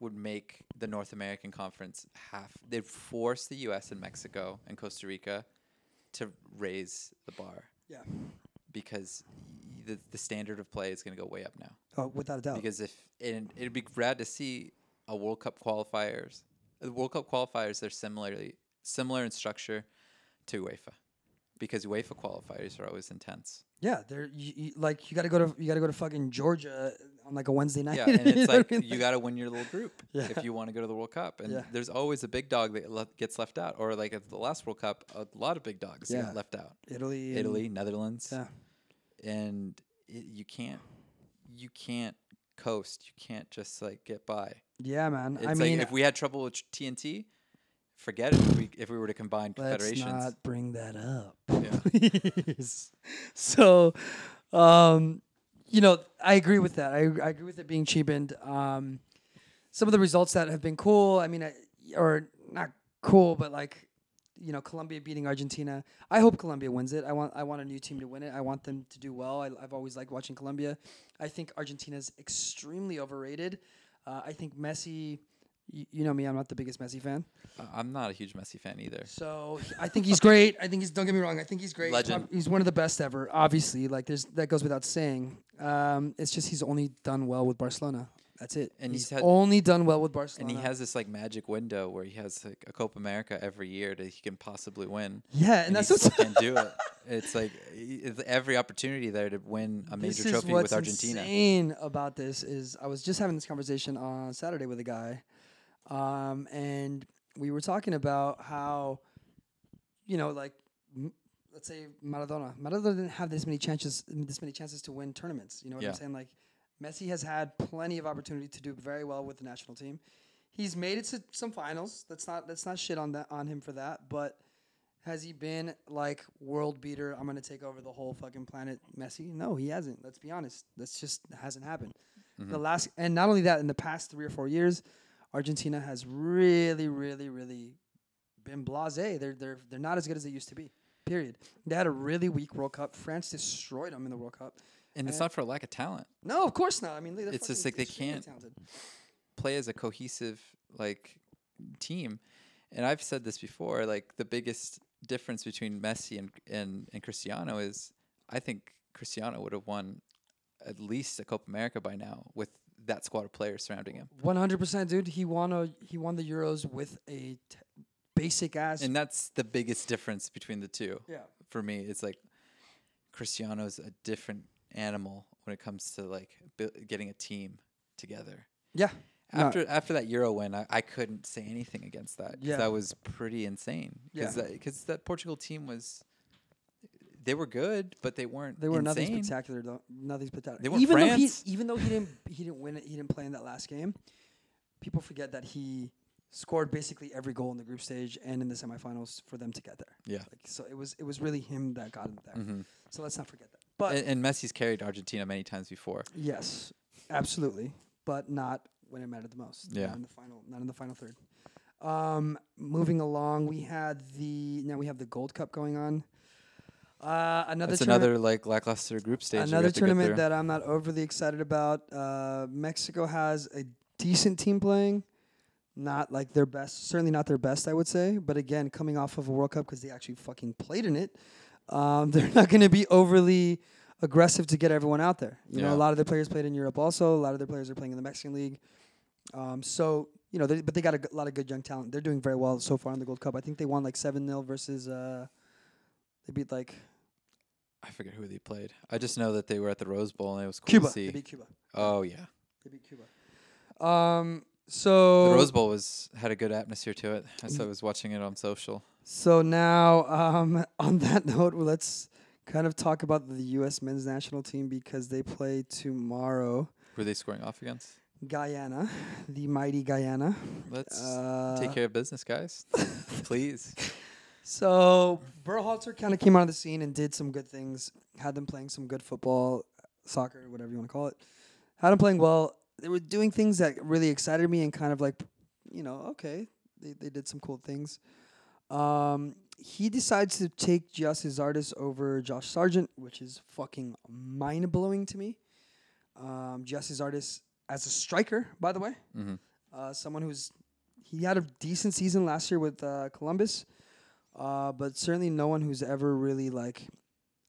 would make the North American Conference half. They'd force the U.S. and Mexico and Costa Rica to raise the bar Yeah. because the the standard of play is going to go way up now. Oh, without a doubt. Because if and it'd be rad to see a World Cup qualifiers. The World Cup qualifiers they're similarly similar in structure to UEFA, because UEFA qualifiers are always intense. Yeah, they're you, you, like you got to go to you got to go to fucking Georgia on like a Wednesday night. Yeah, and <laughs> it's like you got to win your little group <laughs> Yeah. if you want to go to the World Cup, and Yeah. there's always a big dog that le- gets left out, or like at the last World Cup, a lot of big dogs Yeah. got left out. Italy, Italy, Netherlands, Yeah, and it, you can't you can't coast. You can't just like get by. yeah, man. It's I like mean, if we had trouble with TNT, forget it. If we if we were to combine let's confederations, not bring that up, Yeah. <laughs> please. So, um, you know, I agree with that. I, I agree with it being cheapened. Um, some of the results that have been cool. I mean, I, or not cool, but like, you know, Colombia beating Argentina. I hope Colombia wins it. I want I want a new team to win it. I want them to do well. I, I've always liked watching Colombia. I think Argentina's extremely overrated. Uh, I think Messi. You, you know me. I'm not the biggest Messi fan. Uh, I'm not a huge Messi fan either. So I think <laughs> he's great. I think he's. Don't get me wrong. I think he's great. He's Legend. He's one of the best ever. Obviously, like there's that goes without saying. Um, it's just he's only done well with Barcelona That's it. And he's, he's only done well with Barcelona. and he has this like magic window where he has like a Copa America every year that he can possibly win. yeah, and, and that's he what's can't do <laughs> it. It's like it's every opportunity there to win a major trophy with Argentina. insane about this is I was just having this conversation on Saturday with a guy, um, and we were talking about how, you know, like m- let's say Maradona. Maradona didn't have this many chances, this many chances to win tournaments. You know what I'm saying? Like Messi has had plenty of opportunity to do very well with the national team. He's made it to some finals. That's not that's not shit on that on him for that, but. Has he been like world beater? I'm gonna take over the whole fucking planet, Messi. No, he hasn't. Let's be honest. That's just hasn't happened. The last, and not only that, in the past three or four years, Argentina has really, really, really been blasé. They're they're they're not as good as they used to be. Period. They had a really weak World Cup. France destroyed them in the World Cup. And it's not for a lack of talent. No, of course not. I mean, It's just like they can't- Talented. Play as a cohesive like team. And I've said this before, like the biggest difference between Messi and and, and Cristiano is I think Cristiano would have won at least a Copa America by now with that squad of players surrounding him. One hundred percent, dude. He won a he won the Euros with a t- basic ass. And that's the biggest difference between the two. yeah, For me, it's like Cristiano's a different animal when it comes to like bu- getting a team together. yeah. No, After after that Euro win, I, I couldn't say anything against that because Yeah. that was pretty insane. Because Yeah. that, that Portugal team was, they were good, but they weren't. They were nothing spectacular though. Nothing spectacular. They weren't even though he France. even though he didn't he didn't win it, he didn't play in that last game. People forget that he scored basically every goal in the group stage and in the semifinals for them to get there. Yeah. Like so it was it was really him that got him there. hmm So let's not forget that. But And, and Messi's carried Argentina many times before. yes, absolutely, but not when it mattered the most. Yeah. Not in the final not in the final third. Um, moving along, we had the now we have the Gold Cup going on. Uh, another That's another like lackluster group stage. Another have to go tournament that I'm not overly excited about. Uh, Mexico has a decent team playing, not like their best, certainly not their best, I would say. But again, coming off of a World Cup because they actually fucking played in it, um, <laughs> they're not going to be overly aggressive to get everyone out there. You know, a lot of their players played in Europe also. A lot of their players are playing in the Mexican League. Um, so you know, they, but they got a g- lot of good young talent. They're doing very well so far in the Gold Cup. I think they won like seven 0 versus. Uh, they beat like I forget who they played. I just know that they were at the Rose Bowl and it was cool Cuba. to see. They beat Cuba. oh yeah, They beat Cuba. Um. So the Rose Bowl was had a good atmosphere to it. As I was watching it on social. So now, um, <laughs> on that note, well, let's kind of talk about the U.S. men's national team because they play tomorrow. Who are they scoring off against? Guyana, the mighty Guyana. Let's Uh, take care of business, guys. <laughs> Please. So Berhalter kind of came out of the scene and did some good things. Had them playing some good football, soccer, whatever you want to call it. Had them playing well. They were doing things that really excited me and kind of like, you know, okay, they they did some cool things. Um, he decides to take Gyasi Zardes over Josh Sargent, which is fucking mind blowing to me. Um, Gyasi Zardes as a striker, by the way, hmm uh, someone who's he had a decent season last year with uh, Columbus, uh, but certainly no one who's ever really like.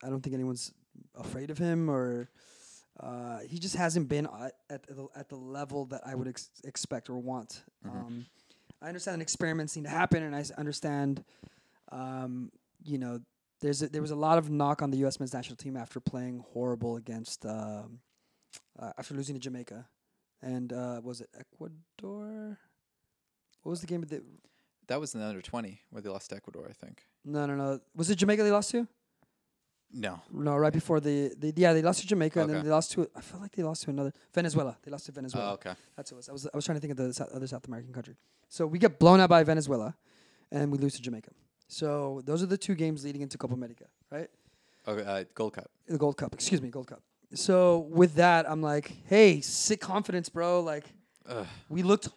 I don't think anyone's afraid of him, or uh, he just hasn't been at, at the at the level that I would ex- expect or want. Mhm. Um, I understand experiments need to happen, and I s- understand, um, you know, there's a, there was a lot of knock on the U.S. men's national team after playing horrible against um, uh, after losing to Jamaica, and uh, was it Ecuador? What was the game that? That was in the under twenty where they lost to Ecuador, I think. No, no, no. Was it Jamaica they lost to? No. No, right before the, the yeah they lost to Jamaica and then they lost to I feel like they lost to another Venezuela. They lost to Venezuela. Oh, okay. That's what it was. I was I was trying to think of the sou- other South American country. So we get blown out by Venezuela, and we lose to Jamaica. So those are the two games leading into Copa America, right? Okay, uh, Gold Cup. The Gold Cup, excuse me, Gold Cup. So with that, I'm like, hey, sick confidence, bro. Like Ugh. we looked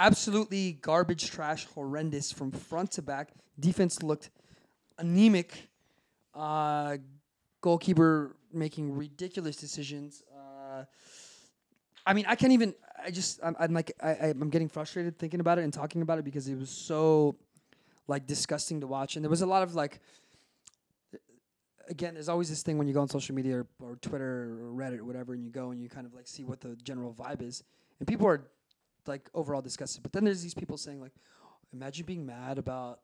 absolutely garbage, trash, horrendous from front to back. Defense looked anemic. Uh, goalkeeper making ridiculous decisions. Uh, I mean, I can't even. I just. I'm, I'm like. I, I'm getting frustrated thinking about it and talking about it because it was so, like, disgusting to watch. And there was a lot of like. Again, there's always this thing when you go on social media or, or Twitter or Reddit or whatever, and you go and you kind of like see what the general vibe is. and people are like overall disgusted. But then there's these people saying like, imagine being mad about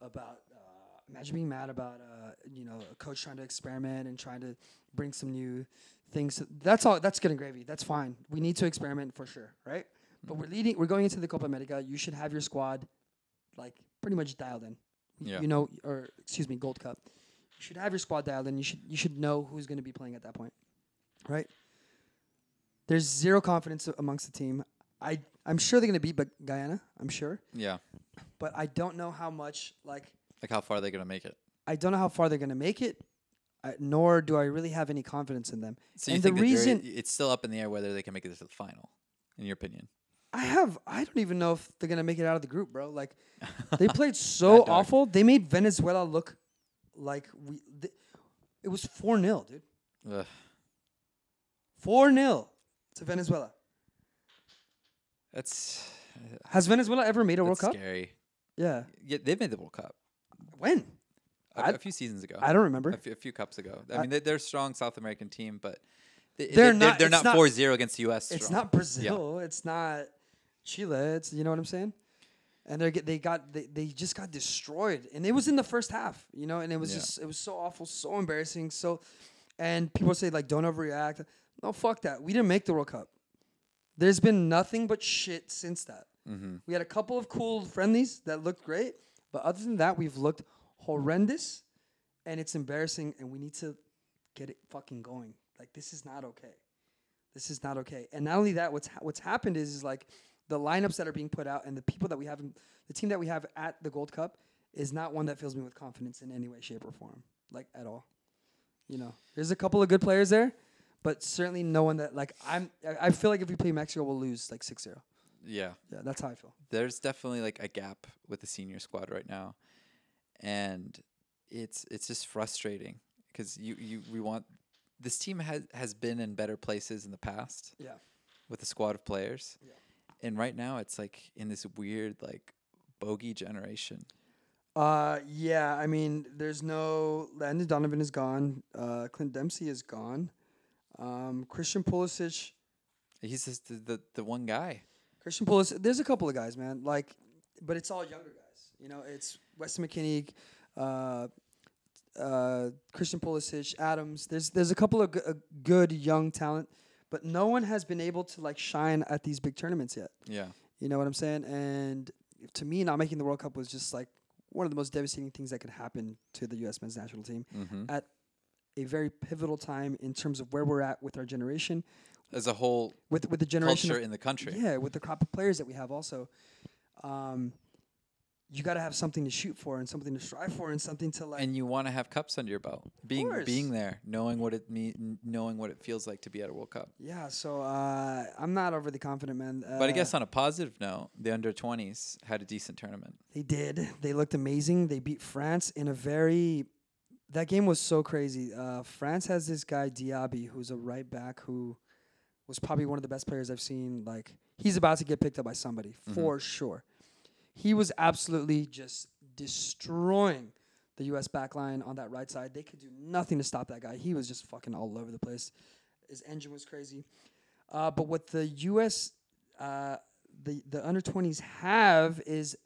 about uh, imagine being mad about uh, you know a coach trying to experiment and trying to bring some new things. That's all. That's good and gravy. That's fine. We need to experiment for sure, right? But we're leading. We're going into the Copa America. You should have your squad like pretty much dialed in. Yeah. You know, or excuse me, Gold Cup. You should have your squad dialed in. You should you should know who's going to be playing at that point, right? There's zero confidence amongst the team. I I'm sure they're going to beat Ba- Guyana. I'm sure, Yeah. but I don't know how much like Like how far they're gonna make it? I don't know how far they're going to make it. Uh, nor do I really have any confidence in them. So you and think the reason it's still up in the air whether they can make it to the final, in your opinion? I have, I don't even know if they're gonna make it out of the group, bro. Like, <laughs> they played so awful. They made Venezuela look like we. Th- it was four 0 dude. Ugh. Four 0 to Venezuela. That's uh, Has Venezuela ever made a World Cup? scary. Yeah. Yeah, they've made the World Cup When? a, I- a few seasons ago. I don't remember. a few, a few cups ago. I, I- mean, they, they're a strong South American team, but they, They're they're, not- They're, it's not not- 4-0 against the U.S. It's strong. not Brazil. It's not Chile. It's you know what I'm saying. And they they got they, they just got destroyed, and it was in the first half, you know, and it was Yeah. just it was so awful, so embarrassing, so. And people say like, don't overreact. No, fuck that. We didn't make the World Cup. There's been nothing but shit since that. Mm-hmm. We had a couple of cool friendlies that looked great, but other than that, we've looked horrendous, and it's embarrassing. And we need to get it fucking going. Like this is not okay. This is not okay. And not only that, what's ha- what's happened is, is like the lineups that are being put out and the people that we have, in, the team that we have at the Gold Cup is not one that fills me with confidence in any way, shape, or form, like at all. You know, there's a couple of good players there, but certainly no one that like I'm. I- feel like if we play Mexico, we'll lose like 6-0. Yeah, Yeah, that's how I feel. there's definitely like a gap with the senior squad right now, and it's it's just frustrating because you, you we want this team has has been in better places in the past Yeah. with a squad of players, Yeah. and right now it's like in this weird like bogey generation. Uh, yeah. I mean, there's no Landon Donovan is gone. Uh, Clint Dempsey is gone. Um, Christian Pulisic. He's just the, the, the one guy. Christian Pulisic. There's a couple of guys, man. Like, but it's all younger guys. You know, it's Weston McKennie, uh, uh, Christian Pulisic, Adams. There's there's a couple of g- uh, good young talent, but no one has been able to like shine at these big tournaments yet. Yeah. You know what I'm saying? And to me, not making the World Cup was just like one of the most devastating things that could happen to the U.S. men's national team Mm-hmm. at a very pivotal time in terms of where we're at with our generation, As a whole with with the generation. culture of- in the country. yeah, with the crop of players that we have, also, um, you got to have something to shoot for and something to strive for and something to like. and you want to have cups under your belt. Being course. being there, knowing what it mean, knowing what it feels like to be at a World Cup. yeah, so uh, I'm not overly confident, man. Uh, But I guess on a positive note, the under 20s had a decent tournament. They did. They looked amazing. They beat France in a very. That game was so crazy. Uh, France has this guy Diaby, who's a right back who was probably one of the best players I've seen. Like he's about to get picked up by somebody for sure. He was absolutely just destroying the U.S. backline on that right side. They could do nothing to stop that guy. He was just fucking all over the place. His engine was crazy. Uh, but what the U.S. Uh, the the under twenties have is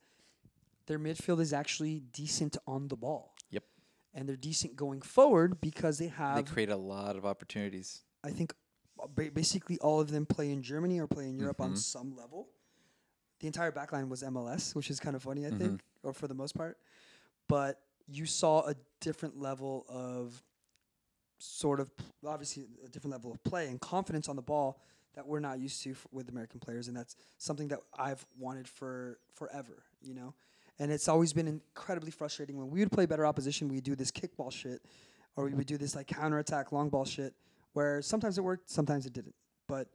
their midfield is actually decent on the ball. And they're decent going forward because they have. They create a lot of opportunities. I think, uh, ba- basically all of them play in Germany or play in Europe on Mhm. some level. The entire backline was MLS, which is kind of funny, I Mhm. think, or for the most part. But you saw a different level of sort of, obviously, a different level of play and confidence on the ball that we're not used to f- with American players, and that's something that I've wanted for forever, you know. And it's always been incredibly frustrating when we would play better opposition. We would do this kickball shit, or we would do this like counterattack long ball shit, where sometimes it worked, sometimes it didn't. But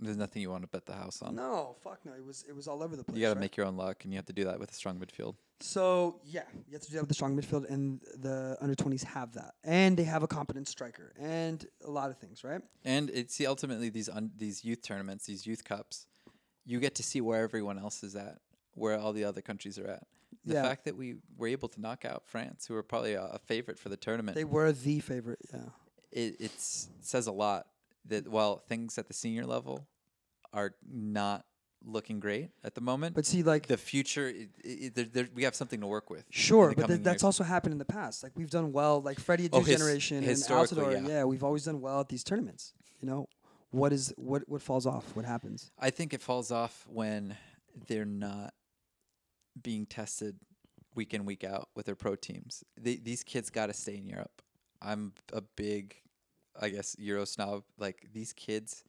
There's nothing you want to bet the house on. no, fuck no, it was it was all over the place. you got to right? make your own luck, and you have to do that with a strong midfield. So yeah, you have to do that with the strong midfield, and the under twenties have that, and they have a competent striker, and a lot of things, right? And it's see, ultimately these un- these youth tournaments, these youth cups, you get to see where everyone else is at, where all the other countries are at. The Yeah. fact that we were able to knock out France, who were probably a, a favorite for the tournament, They were the favorite. Yeah. it it's, it says a lot that while things at the senior level are not looking great at the moment. But see, like the future, it, it, there, there, we have something to work with. Sure, but th- that's years. also happened in the past. Like we've done well, like Freddie Oh, his- generation and Altidore. yeah. Yeah. we've always done well at these tournaments. You know, what is what what falls off? What happens? I think it falls off when they're not being tested week in week out with their pro teams. They, these kids got to stay in Europe. I'm a big, I guess, Euro snob. Like these kids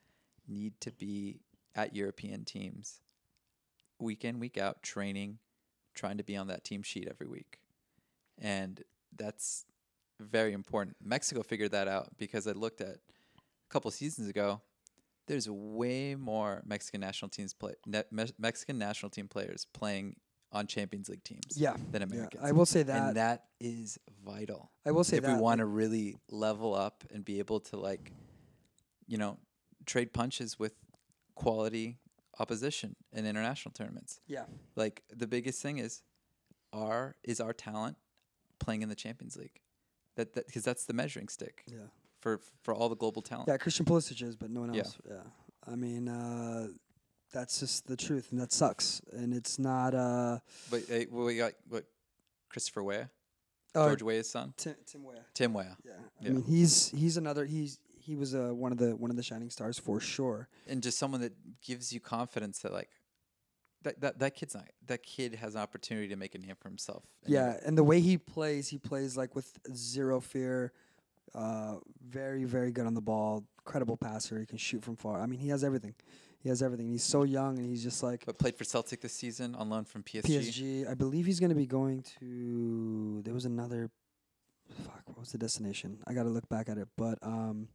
need to be at European teams week in week out training, trying to be on that team sheet every week, and that's very important. Mexico figured that out because I looked at a couple seasons ago there's way more Mexican national teams play ne- Me- Mexican national team players playing on Champions League teams Yeah, than yeah, Americans. I will say that. and that is vital. I will say that. if that. we want to really level up and be able to like, you know, trade punches with quality opposition in international tournaments. yeah, Like the biggest thing is, our is our talent playing in the Champions League. That that because that's the measuring stick yeah, for for all the global talent. yeah. Christian Pulisic is, but no one Yeah. else. Yeah, I mean, uh, that's just the truth, and that sucks. And it's not. Uh, But uh, we got what Christopher Weah, oh, George Weah's son, Tim, Tim Weah. Tim Weah, Yeah, I Yeah. mean, he's he's another. He's he was uh, one of the one of the shining stars for sure. and just someone that gives you confidence that like that that, that kid's not that kid has an opportunity to make a name for himself. in Yeah, and the way he plays, he plays like with zero fear. Uh, very, very good on the ball. Credible passer. He can shoot from far. I mean, he has everything. He has everything. He's so young, and he's just like but played for Celtic this season on loan from PSG. PSG. I believe he's going to be going to. There was another. Fuck, what was the destination? I got to look back at it. But um,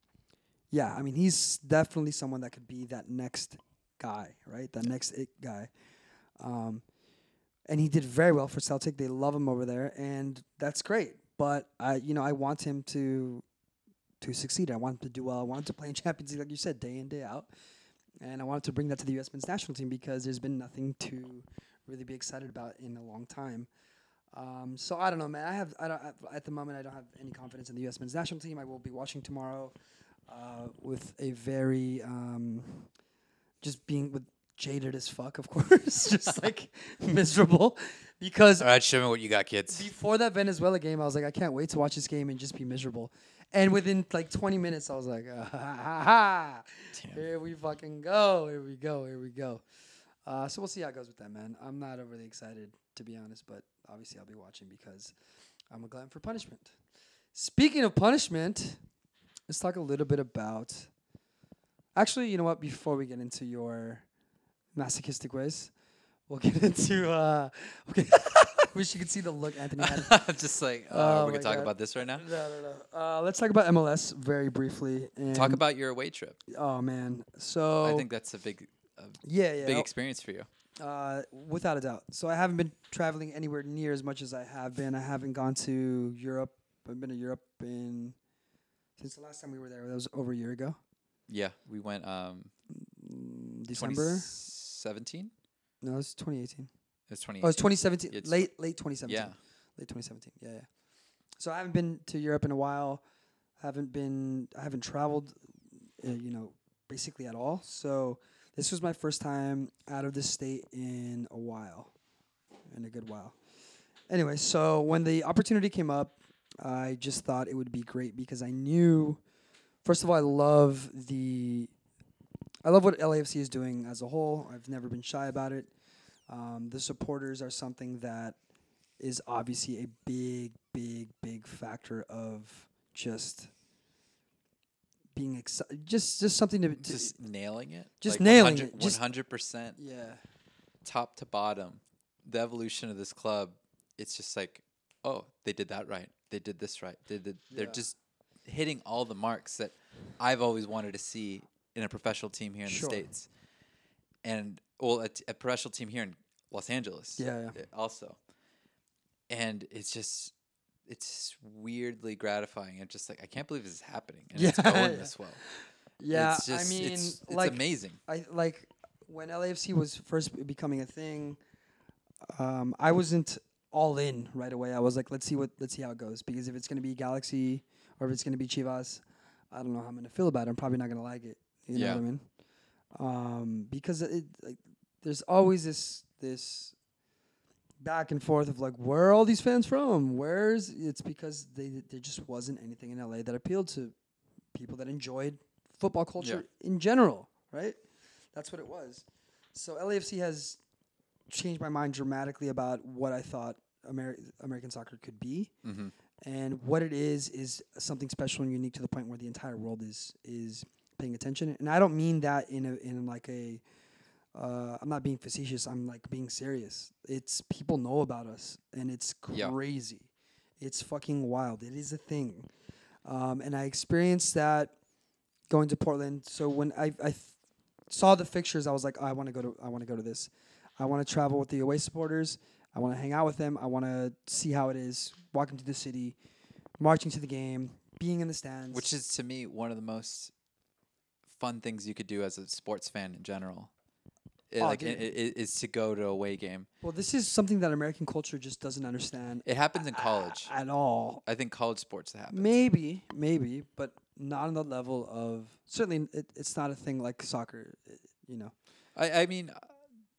yeah, I mean, he's definitely someone that could be that next guy, right? That next it guy. Um, and he did very well for Celtic. They love him over there, and that's great. But I, you know, I want him to to succeed. I want him to do well. I want him to play in Champions League, like you said, day in day out. And I wanted to bring that to the U.S. men's national team because there's been nothing to really be excited about in a long time. Um, so I don't know, man. I have I don't at the moment I don't have any confidence in the U.S. men's national team. I will be watching tomorrow uh, with a very um, just being with jaded as fuck, of <laughs> course, just like <laughs> miserable because All right, show me what you got, kids. before that Venezuela game, I was like, I can't wait to watch this game and just be miserable. And within like 20 minutes, I was like, ah, ha, ha, ha. Here we fucking go, here we go, here we go. Uh, so we'll see how it goes with that, man. I'm not overly excited to be honest, but obviously I'll be watching because I'm a glutton for punishment. Speaking of punishment, let's talk a little bit about. Actually, you know what? Before we get into your masochistic ways, we'll get <laughs> into. Uh, okay. <laughs> <laughs> Wish you could see the look Anthony had. <laughs> I'm just like, uh, Oh we're gonna talk God. about this right now. No, no, no. Uh, let's talk about MLS very briefly. And Talk about your away trip. Oh man. So I think that's a big, a yeah, yeah. big experience for you. Uh, without a doubt. So I haven't been traveling anywhere near as much as I have been. I haven't gone to Europe. I've been to Europe in since the last time we were there. That was over a year ago. Yeah, we went um Mm, December. 17. No, it was 2018. It's 20. Oh, it's 2017. It's- late late 2017. Yeah, late 2017. Yeah, yeah. So I haven't been to Europe in a while. Haven't been. I haven't traveled. Uh, you know, basically at all. So this was my first time out of the state in a while, in a good while. Anyway, so when the opportunity came up, I just thought it would be great because I knew. First of all, I love the. I love what LAFC is doing as a whole. I've never been shy about it. Um, the supporters are something that is obviously a big, big, big factor of just being excited. Just, just something to, to just nailing it. just like nailing 100 it, 100% yeah, top to bottom. The evolution of this club, it's just like, oh, they did that right. They did this right. They did. They're Yeah. just hitting all the marks that I've always wanted to see in a professional team here in Sure. the states, and well, a, t- a professional team here in Los Angeles. Yeah, yeah. uh, Also, and it's just. It's weirdly gratifying. and just like I can't believe this is happening and it's <laughs> going yeah. this well. yeah. it's just, I mean, it's, it's like amazing. I like when LAFC was first becoming a thing. Um, I wasn't all in right away. I was like, let's see what, let's see how it goes. Because if it's gonna be Galaxy or if it's gonna be Chivas, I don't know how I'm gonna feel about it. I'm probably not gonna like it. You know Yeah. what I mean? um, because it like, there's always this this back and forth of like where are all these fans from? Where's it's because they there just wasn't anything in LA that appealed to people that enjoyed football culture in general, right? That's what it was. So LAFC has changed my mind dramatically about what I thought Ameri- American soccer could be, Mm-hmm. and what it is is something special and unique to the point where the entire world is is paying attention. And I don't mean that in a in like a uh, I'm not being facetious. I'm like being serious. It's people know about us, and it's Yeah. crazy. It's fucking wild. It is a thing, um, and I experienced that going to Portland. So when I saw the fixtures, I was like, I want to go to I want to go to this. I want to travel with the away supporters. I want to hang out with them. I want to see how it is walking to the city, marching to the game, being in the stands. Which is to me one of the most fun things you could do as a sports fan in general. It, Oh, like dude. i- i- is to go to a away game. well, this is something that American culture just doesn't understand It happens in college. at all. I think college sports happens. Maybe, maybe, but not on the level of certainly. It, it's not a thing like soccer. You know. I, I mean, uh,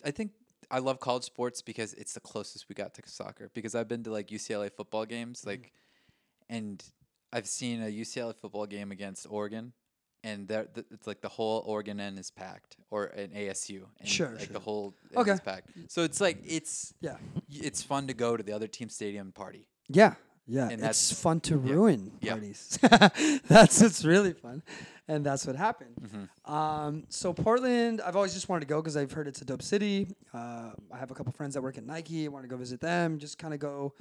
I think I love college sports because it's the closest we got to soccer. Because I've been to like UCLA football games, Mm-hmm. like, and I've seen a UCLA football game against Oregon, and there th- it's like the whole Oregon end is packed, or an ASU, and Sure, like sure. the whole end Okay. is packed. So it's like it's Yeah. it's fun to go to the other team stadium and party. Yeah, yeah. And it's that's- fun to yeah, ruin yeah. parties. <laughs> that's what's really fun, and that's what happened. Mm-hmm. Um, so Portland, I've always just wanted to go because I've heard it's a dope city. Uh, I have a couple friends that work at Nike. I want to go visit them. Just kind of go,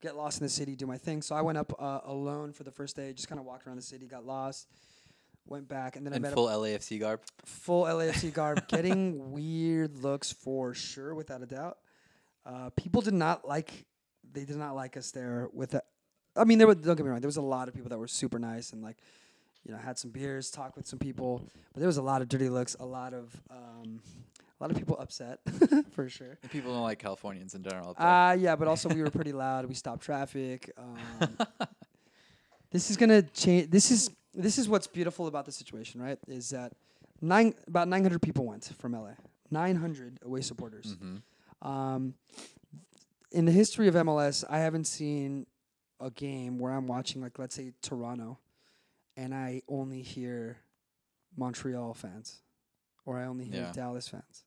get lost in the city, do my thing. So I went up uh, alone for the first day. Just kind of walked around the city, got lost, went back, and then I In met full up LAFC garb. full LAFC <laughs> garb, getting weird looks for sure, without a doubt. Uh, people did not like, they did not like us there. With, a, I mean, there were don't get me wrong, there was a lot of people that were super nice and like, you know, had some beers, talked with some people, but there was a lot of dirty looks, a lot of, um, a lot of people upset <laughs> for sure. And people don't like Californians in general. Ah. Uh, yeah, but also we were <laughs> pretty loud. We stopped traffic. Um, this is gonna change. This is this is what's beautiful about the situation, right? Is that nine about 900 people went from LA. 900 away supporters. Mhm. Um, in the history of MLS, I haven't seen a game where I'm watching, like, let's say Toronto, and I only hear Montreal fans, or I only hear Yeah. Dallas fans,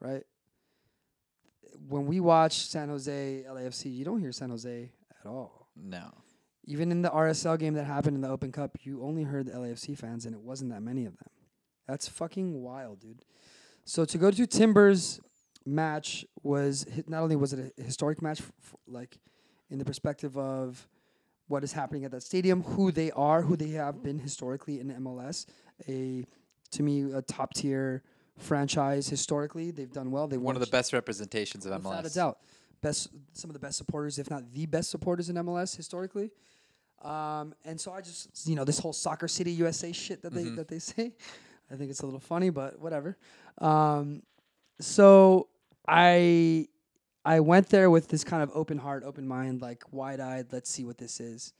right? When we watch San Jose LAFC, you don't hear San Jose at all. No. Even in the RSL game that happened in the Open Cup, you only heard the LAFC fans, and it wasn't that many of them. That's fucking wild, dude. So to go to Timbers match was not only was it a historic match, f- f- like in the perspective of what is happening at that stadium, who they are, who they have been historically in MLS, a to me a top tier franchise historically. They've done well. They One of the best representations of MLS. Without a doubt. Best some of the best supporters, if not the best supporters in MLS historically. Um, and so I just you know, this whole soccer city USA shit that they that they <laughs> say. I think it's a little funny, but whatever. Um, so I I went there with this kind of open heart, open mind, like wide eyed, let's see what this is.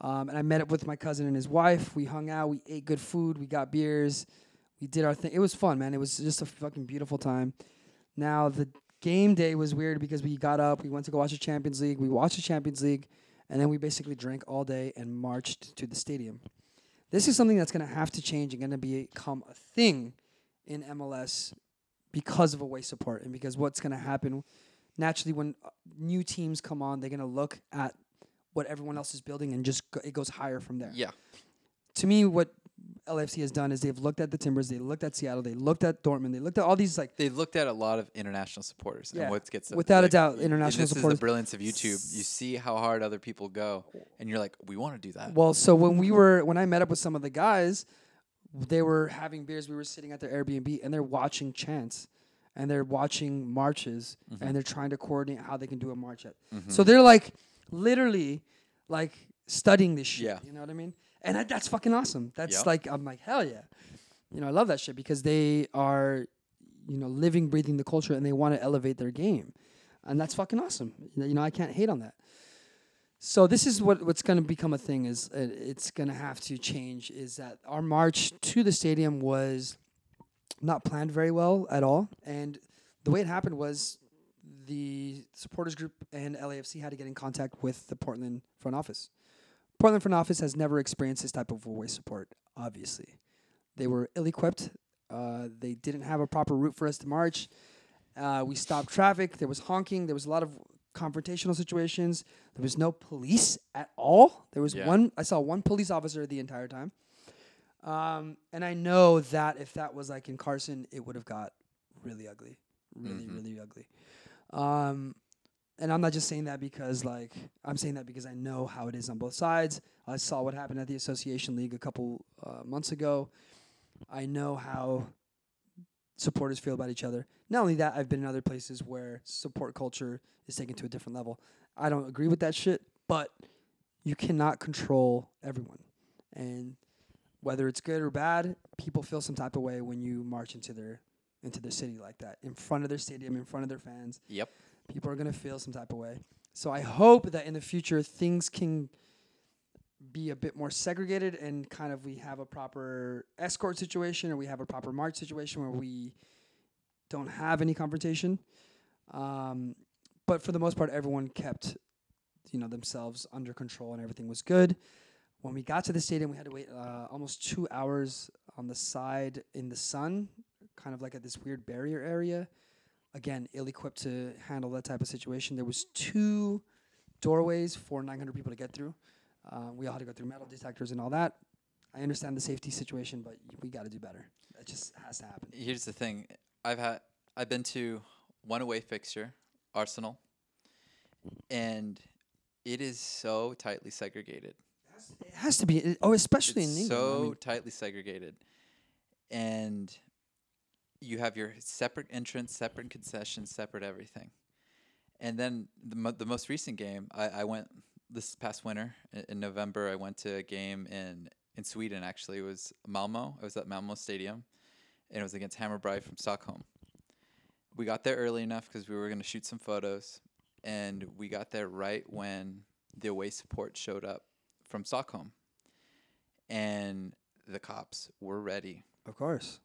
Um, and I met up with my cousin and his wife. We hung out, we ate good food, we got beers, we did our thing. It was fun, man. It was just a fucking beautiful time. Now the game day was weird because we got up, we went to go watch the Champions League, we watched the Champions League, and then we basically drank all day and marched to the stadium. This is something that's going to have to change and going to become a thing in MLS because of away support and because what's going to happen naturally when uh, new teams come on, they're going to look at what everyone else is building and just go, it goes higher from there Yeah. to me, what LFC has done is they've looked at the Timbers, they looked at Seattle, they looked at Dortmund, they looked at all these like They looked at a lot of international supporters Yeah, and what gets them- without a doubt, international this supporters. is the brilliance of YouTube. You see how hard other people go, and you're like, we want to do that. Well, so when we were when I met up with some of the guys, they were having beers. We were sitting at their Airbnb and they're watching chants and they're watching marches Mm-hmm. and they're trying to coordinate how they can do a march at. So they're like literally like studying this shit. Yeah. You know what I mean? And that, that's fucking awesome. That's Yeah. like I'm like hell yeah. You know I love that shit because they are, you know, living, breathing the culture and they want to elevate their game, and that's fucking awesome. You know, you know I can't hate on that. So this is what what's going to become a thing is uh, it's going to have to change is that our march to the stadium was not planned very well at all. And the way it happened was the supporters group and LAFC had to get in contact with the Portland front office. Portland front office has never experienced this type of away support. Obviously, they were ill-equipped. Uh, they didn't have a proper route for us to march. Uh, we stopped traffic. There was honking. There was a lot of confrontational situations. There was no police at all. There was Yeah. one. I saw one police officer the entire time. Um, and I know that if that was like in Carson, it would have got really ugly, really, Mhm. really ugly. Um, and I'm not just saying that because like I'm saying that because I know how it is on both sides. I saw what happened at the Association League a couple uh, months ago. I know how supporters feel about each other. Not only that, I've been in other places where support culture is taken to a different level. I don't agree with that shit, but you cannot control everyone. And whether it's good or bad, people feel some type of way when you march into their into their city like that, in front of their stadium, in front of their fans. Yep. People are gonna feel some type of way. So I hope that in the future things can be a bit more segregated and kind of we have a proper escort situation or we have a proper march situation where we don't have any confrontation. Um, but for the most part, everyone kept, you know, themselves under control and everything was good. When we got to the stadium, we had to wait uh, almost two hours on the side in the sun, kind of like at this weird barrier area. Again, ill-equipped to handle that type of situation. There was two doorways for 900 people to get through. Uh, we all had to go through metal detectors and all that. I understand the safety situation, but we got to do better. That just has to happen. Here's the thing. I've had I've been to one away fixture, Arsenal, and it is so tightly segregated. It has to be. it- Oh, especially it's in England. I so mean, tightly segregated, and you have your separate entrance, separate concessions, separate everything. And then the mo- the most recent game, I, I went this past winter in, in November. I went to a game in in Sweden. Actually, it was Malmo. I was at Malmo Stadium, and it was against Hammarby from Stockholm. We got there early enough because we were going to shoot some photos, and we got there right when the away support showed up from Stockholm, and the cops were ready. of course.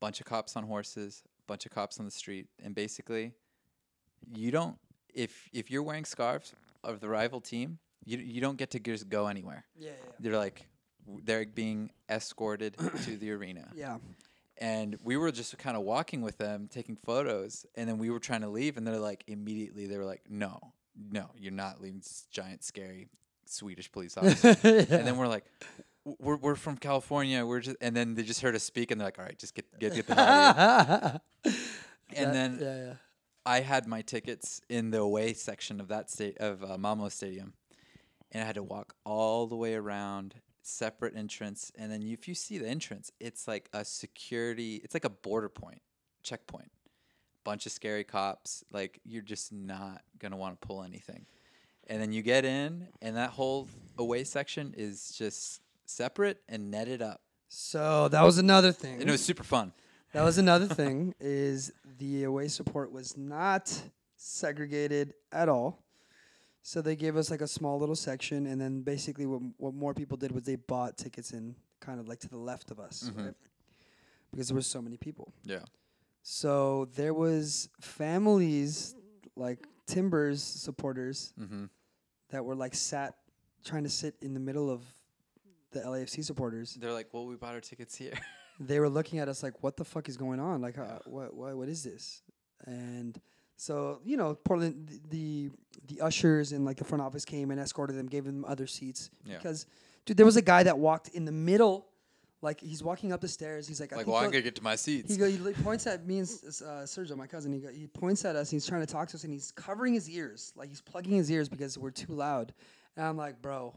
Bunch of cops on horses, bunch of cops on the street, and basically, you don't if if you're wearing scarves of the rival team, you you don't get to just go anywhere. Yeah, They're like they're being escorted <coughs> to the arena yeah. and we were just kind of walking with them taking photos and then we were trying to leave and they're like immediately they were like no no you're not leaving this giant scary swedish police <laughs> officer and then we're like "W- we're, we're from california we're just and then they just heard us speak and they're like all right just get get, get the hell out of here <laughs> and That- then yeah, yeah. I had my tickets in the away section of that state of uh, Malmo Stadium, and I had to walk all the way around, separate entrance, and then if you see the entrance, it's like a security, it's like a border point, checkpoint, bunch of scary cops. Like you're just not gonna want to pull anything, and then you get in, and that whole away section is just separate and netted up, So that was another thing. and it was super fun. that was another thing is the away support was not segregated at all. So they gave us like a small little section, and then basically what what more people did was they bought tickets in kind of like to the left of us, Mhm. right? Because there were so many people. Yeah. So there was families like Timbers supporters Mm-hmm. that were like sat trying to sit in the middle of the LAFC supporters. They're like, "Well, we bought our tickets here." <laughs> They were looking at us like, "What the fuck is going on? Like, uh, what, what, what is this?" And so, you know, Portland, th- the the ushers and like the front office came and escorted them, gave them other seats Yeah. because, dude, there was a guy that walked in the middle, like he's walking up the stairs. He's like, I like, well, I'm gonna get to my seats. he, go, he points at me and uh, Sergio, my cousin. He, go, he points at us. And he's trying to talk to us, and he's covering his ears, like he's plugging his ears because we're too loud. And I'm like, bro,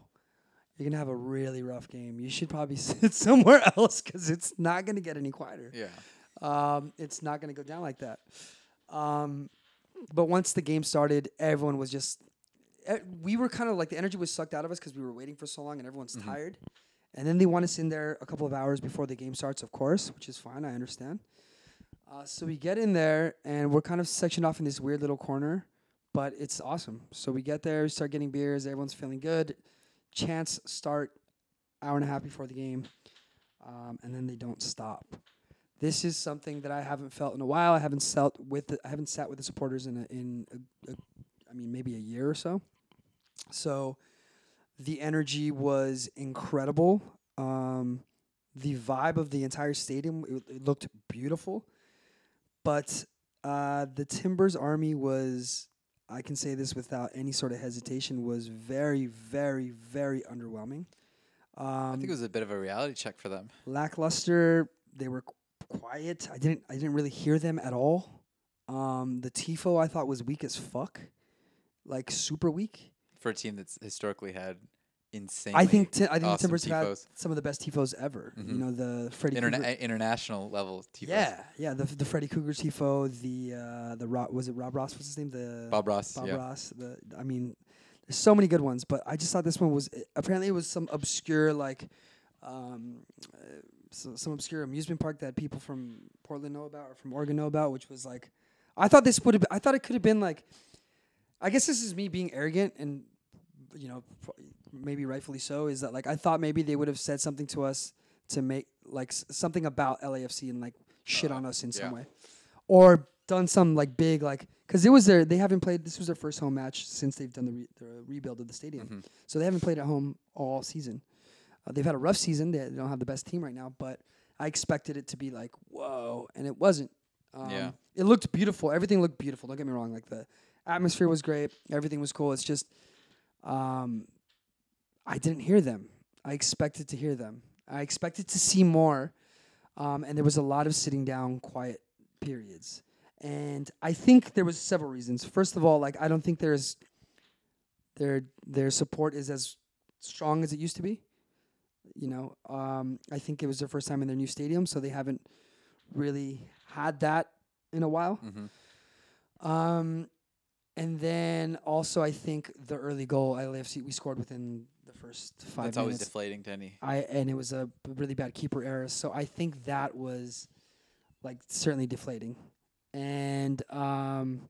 you're gonna have a really rough game. You should probably <laughs> sit somewhere else because it's not gonna get any quieter. yeah. Um, it's not gonna go down like that. Um, but once the game started, everyone was just. We were kind of like the energy was sucked out of us because we were waiting for so long, and everyone's tired. And then they want us in there a couple of hours before the game starts, of course, which is fine. I understand. Uh, so we get in there, and we're kind of sectioned off in this weird little corner, but it's awesome. So we get there, we start getting beers. Everyone's feeling good. Chants start hour and a half before the game, um, and then they don't stop. this is something that I haven't felt in a while. I haven't sat with the, I haven't sat with the supporters in a, in a, a, I mean maybe a year or so. So the energy was incredible. Um, the vibe of the entire stadium it, it looked beautiful, but uh, the Timbers Army was. I can say this without any sort of hesitation. Was very, very, very underwhelming. Um, I think it was a bit of a reality check for them. lackluster. They were qu- quiet. I didn't I didn't really hear them at all. Um, the tifo I thought was weak as fuck, like super weak. for a team that's historically had insane. I think ti- I think awesome Timbers have had some of the best tifos ever. You Mhm. know the Freddie Interna- Cougar- international level tifos. Yeah, yeah. The the Freddy Krueger tifo. The uh, the Rob, was it Rob Ross? What's his name? The Bob Ross. Bob yeah. Ross. The I mean, there's so many good ones, but I just thought this one was apparently it was some obscure like, um, uh, so, some obscure amusement park that people from Portland know about or from Oregon know about, which was like, I thought this would have. I thought it could have been like, I guess this is me being arrogant and, you know, maybe rightfully so. Is that like I thought maybe they would have said something to us to make like s- something about LAFC and like shit on us in some yeah. way, or done some like big like because it was their they haven't played this was their first home match since they've done the, re- the rebuild of the stadium, Mhm. so they haven't played at home all season. Uh, they've had a rough season. They, they don't have the best team right now, but I expected it to be like whoa, and it wasn't. Um, Yeah. it looked beautiful. Everything looked beautiful. Don't get me wrong. Like the atmosphere was great. Everything was cool. It's just, um, I didn't hear them. I expected to hear them. I expected to see more, um, and there was a lot of sitting down, quiet periods. And I think there was several reasons. First of all, like I don't think there's their their support is as strong as it used to be. You know, um, I think it was their first time in their new stadium, so they haven't really had that in a while. Mhm. Um, and then also I think the early goal LAFC we scored within first five That's always deflating to any. I and it was a really bad keeper error. So I think that was like certainly deflating. And um,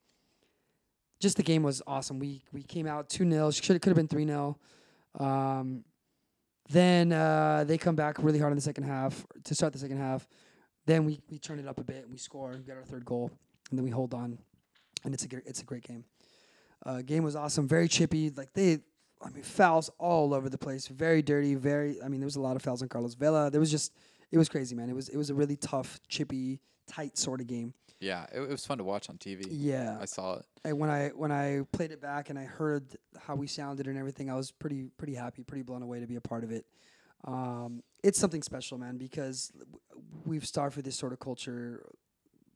just the game was awesome. We we came out two 0 Should could have been three 0 um, Then uh, they come back really hard in the second half to start the second half. Then we, we turn it up a bit. And we score, and get our third goal, and then we hold on, and it's a it's a great game. Uh, game was awesome, very chippy. Like they, I mean, fouls all over the place, very dirty, very. I mean, there was a lot of fouls on Carlos Vela. There was just, it was crazy, man. It was it was a really tough, chippy, tight sort of game. Yeah, it, it was fun to watch on TV. Yeah, I saw it. and when I when I played it back and I heard how we sounded and everything, I was pretty pretty happy, pretty blown away to be a part of it. Um, it's something special, man, because we've starved for this sort of culture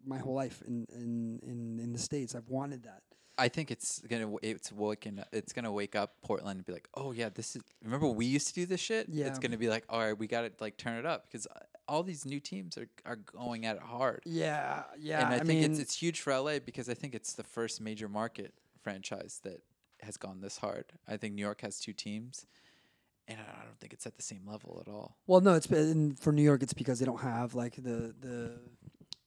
my whole life in in in, in the states. I've wanted that. I think it's gonna it's waking it's gonna wake up Portland and be like, oh yeah, this is. Remember we used to do this shit. Yeah. It's gonna be like, all right, we gotta like turn it up because uh, all these new teams are are going at it hard. Yeah, yeah. and I, think mean, it's it's huge for LA because I think it's the first major market franchise that has gone this hard. I think New York has two teams, and I I don't think it's at the same level at all. Well, no, it's been for New York. It's because they don't have like the the,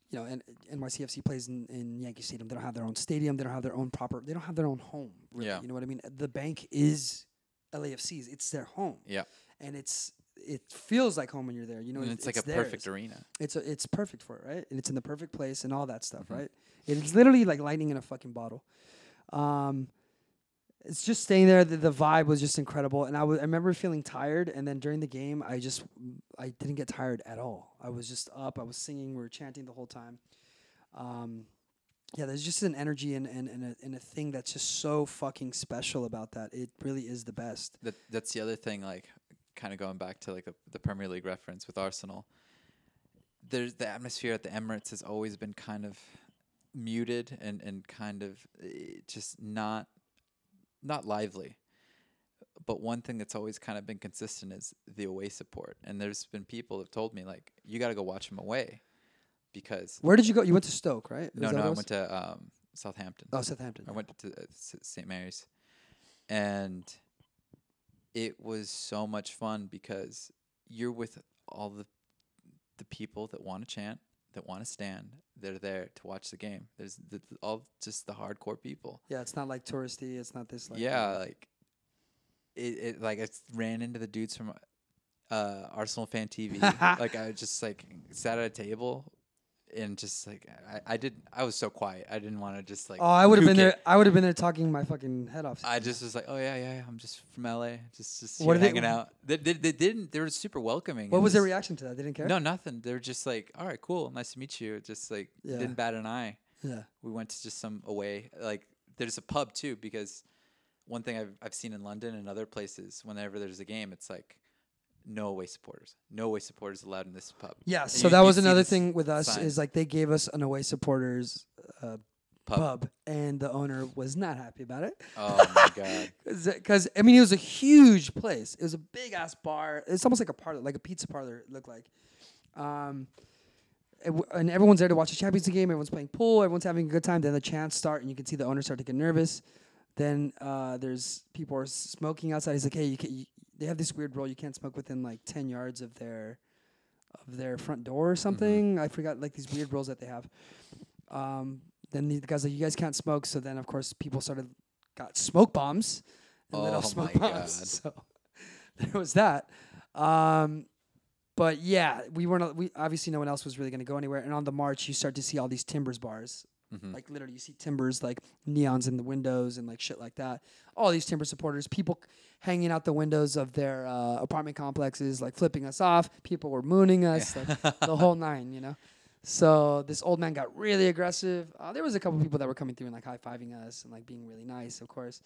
you know, and NYCFC plays in, in Yankee Stadium. They don't have their own stadium. They don't have their own proper. They don't have their own home. Really, Yeah. you know what I mean. The Banc is LAFC's. It's their home. Yeah. and it's it feels like home when you're there. You know, and it- it's, like a theirs. perfect arena. It's a, it's perfect for it, right? And it's in the perfect place and all that stuff, Mhm. right? It's literally like lightning in a fucking bottle. Um, it's just staying there. The, the vibe was just incredible, and I wa- I remember feeling tired. And then during the game, I just I didn't get tired at all. I was just up. I was singing. We were chanting the whole time. Um, yeah, there's just an energy and and and a, and a thing that's just so fucking special about that. It really is the best. That that's the other thing. Like, kind of going back to like the, the Premier League reference with Arsenal. There's the atmosphere at the Emirates has always been kind of muted and and kind of eh, just not not lively. But one thing that's always kind of been consistent is the away support. And there's been people have told me like, you got to go watch them away, because Where did you go? You went to Stoke, right? no, no, I went to um, Southampton. Oh, Southampton. I went to uh, St. Mary's, and it was so much fun because you're with all the the people that want to chant, that want to stand. They're there to watch the game. There's the, all just the hardcore people. Yeah, it's not like touristy. It's not this like yeah, like it, it. Like I ran into the dudes from uh, Arsenal fan TV. <laughs> like I just like sat at a table and just like I, I did I was so quiet. I didn't want to just like Oh, I would have been there. I would have been there talking my fucking head off. I just was like, oh yeah, yeah, yeah, I'm just from LA, just just What here did they- hanging out. They, they, they didn't. They were super welcoming. what was their reaction to that? They didn't care. No, nothing. They were just like, all right, cool, nice to meet you. Just like Yeah. didn't bat an eye. Yeah. We went to just some away. Like there's a pub too because one thing I've I've seen in London and other places, whenever there's a game, it's like no away supporters, no away supporters allowed in this pub. Yeah. And So you- that you was see another this thing with us sign. is like they gave us an away supporters uh, Pub. pub, and the owner was not happy about it. Oh my <laughs> god. Because I mean, it was a huge place. It was a big ass bar. It's almost like a parlor, like a pizza parlor. It looked like. Um, it w- and everyone's there to watch the Champions League game. Everyone's playing pool. Everyone's having a good time. Then the chants start, and you can see the owner start to get nervous. Then uh, there's people are smoking outside. He's like, "Hey, you, can, you they have this weird rule. You can't smoke within like ten yards of their of their front door or something. I forgot like these weird rules that they have." Um, then the guy's like, "You guys can't smoke." So then, of course, people started got smoke bombs and lit off Oh <laughs> smoke my bombs. God. So <laughs> there was that. Um, but yeah, we weren't. We obviously no one else was really going to go anywhere. And on the march, you start to see all these timbers bars. Mhm. Like literally, you see timbers like neons in the windows and like shit like that. All these timber supporters, people c- hanging out the windows of their uh, apartment complexes, like flipping us off. People were mooning us, like the whole <laughs> nine, you know. So this old man got really aggressive. Uh, there was a couple people that were coming through and like high fiving us and like being really nice, of course.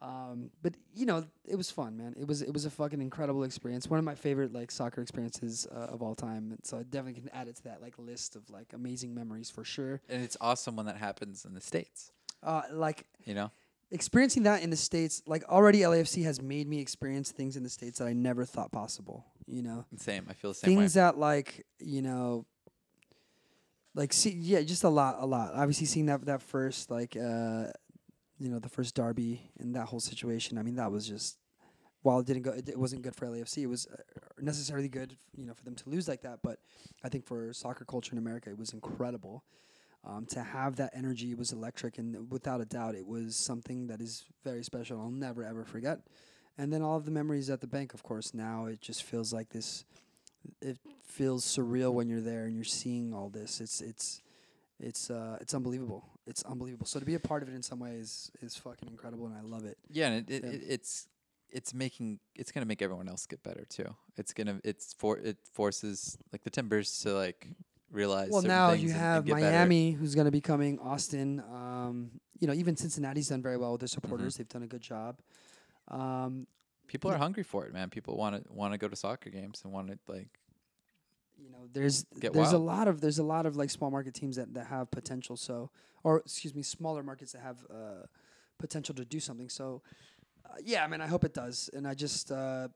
Um, but you know, it was fun, man. It was it was a fucking incredible experience. One of my favorite like soccer experiences uh, of all time. And so I definitely can add it to that like list of like amazing memories for sure. and it's awesome when that happens in the states. Uh, like You know. Experiencing that in the states, like already LAFC has made me experience things in the states that I never thought possible. You know, Same. I feel the same way. things that like you know like see yeah just a lot a lot obviously seeing that that first like uh you know the first derby and that whole situation i mean that was just while it didn't go it, it wasn't good for lafc it was uh, necessarily good you know for them to lose like that but i think for soccer culture in america it was incredible um, to have that energy was electric and without a doubt it was something that is very special i'll never ever forget and then all of the memories at the bank of course now it just feels like this it feels surreal when you're there and you're seeing all this. It's it's it's uh it's unbelievable. It's unbelievable. So to be a part of it in some ways is fucking incredible, and I love it. Yeah, and it, it, Yeah. it it's it's making it's gonna make everyone else get better too. It's gonna it's for it forces like the Timbers to like realize. Well, now you have get better. Miami, who's going to be coming. Austin, um, you know, even Cincinnati's done very well with their Mm-hmm. supporters. They've done a good job. Um, People are hungry for it, man. People want to want to go to soccer games and want to like. you know there's Get there's a lot of there's a lot of like small market teams that, that have potential so or excuse me smaller markets that have uh, potential to do something so uh, yeah I mean I hope it does and I just uh,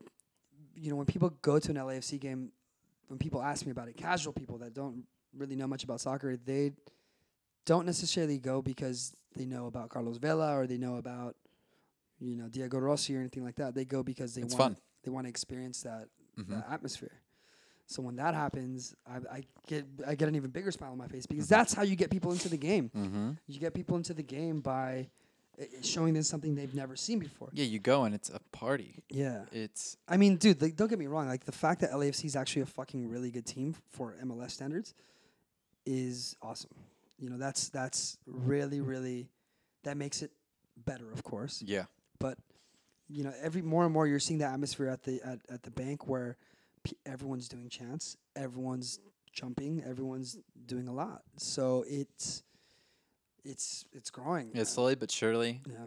you know when people go to an LAFC game when people ask me about it casual people that don't really know much about soccer they don't necessarily go because they know about Carlos Vela or they know about you know Diego Rossi or anything like that they go because they want they want to experience that Mhm. that atmosphere. So when that happens, I, I get I get an even bigger smile on my face because Mm-hmm. that's how you get people into the game. Mm-hmm. You get people into the game by showing them something they've never seen before. Yeah, you go and it's a party. Yeah. It's I mean, dude, like, don't get me wrong. Like the fact that LAFC is actually a fucking really good team for MLS standards is awesome. You know, that's that's really really that makes it better, of course. yeah. But you know, every more and more you're seeing the atmosphere at the at, at the bank where p- everyone's doing chants, everyone's jumping, everyone's doing a lot. So it's it's it's growing. Yeah, slowly but surely, yeah.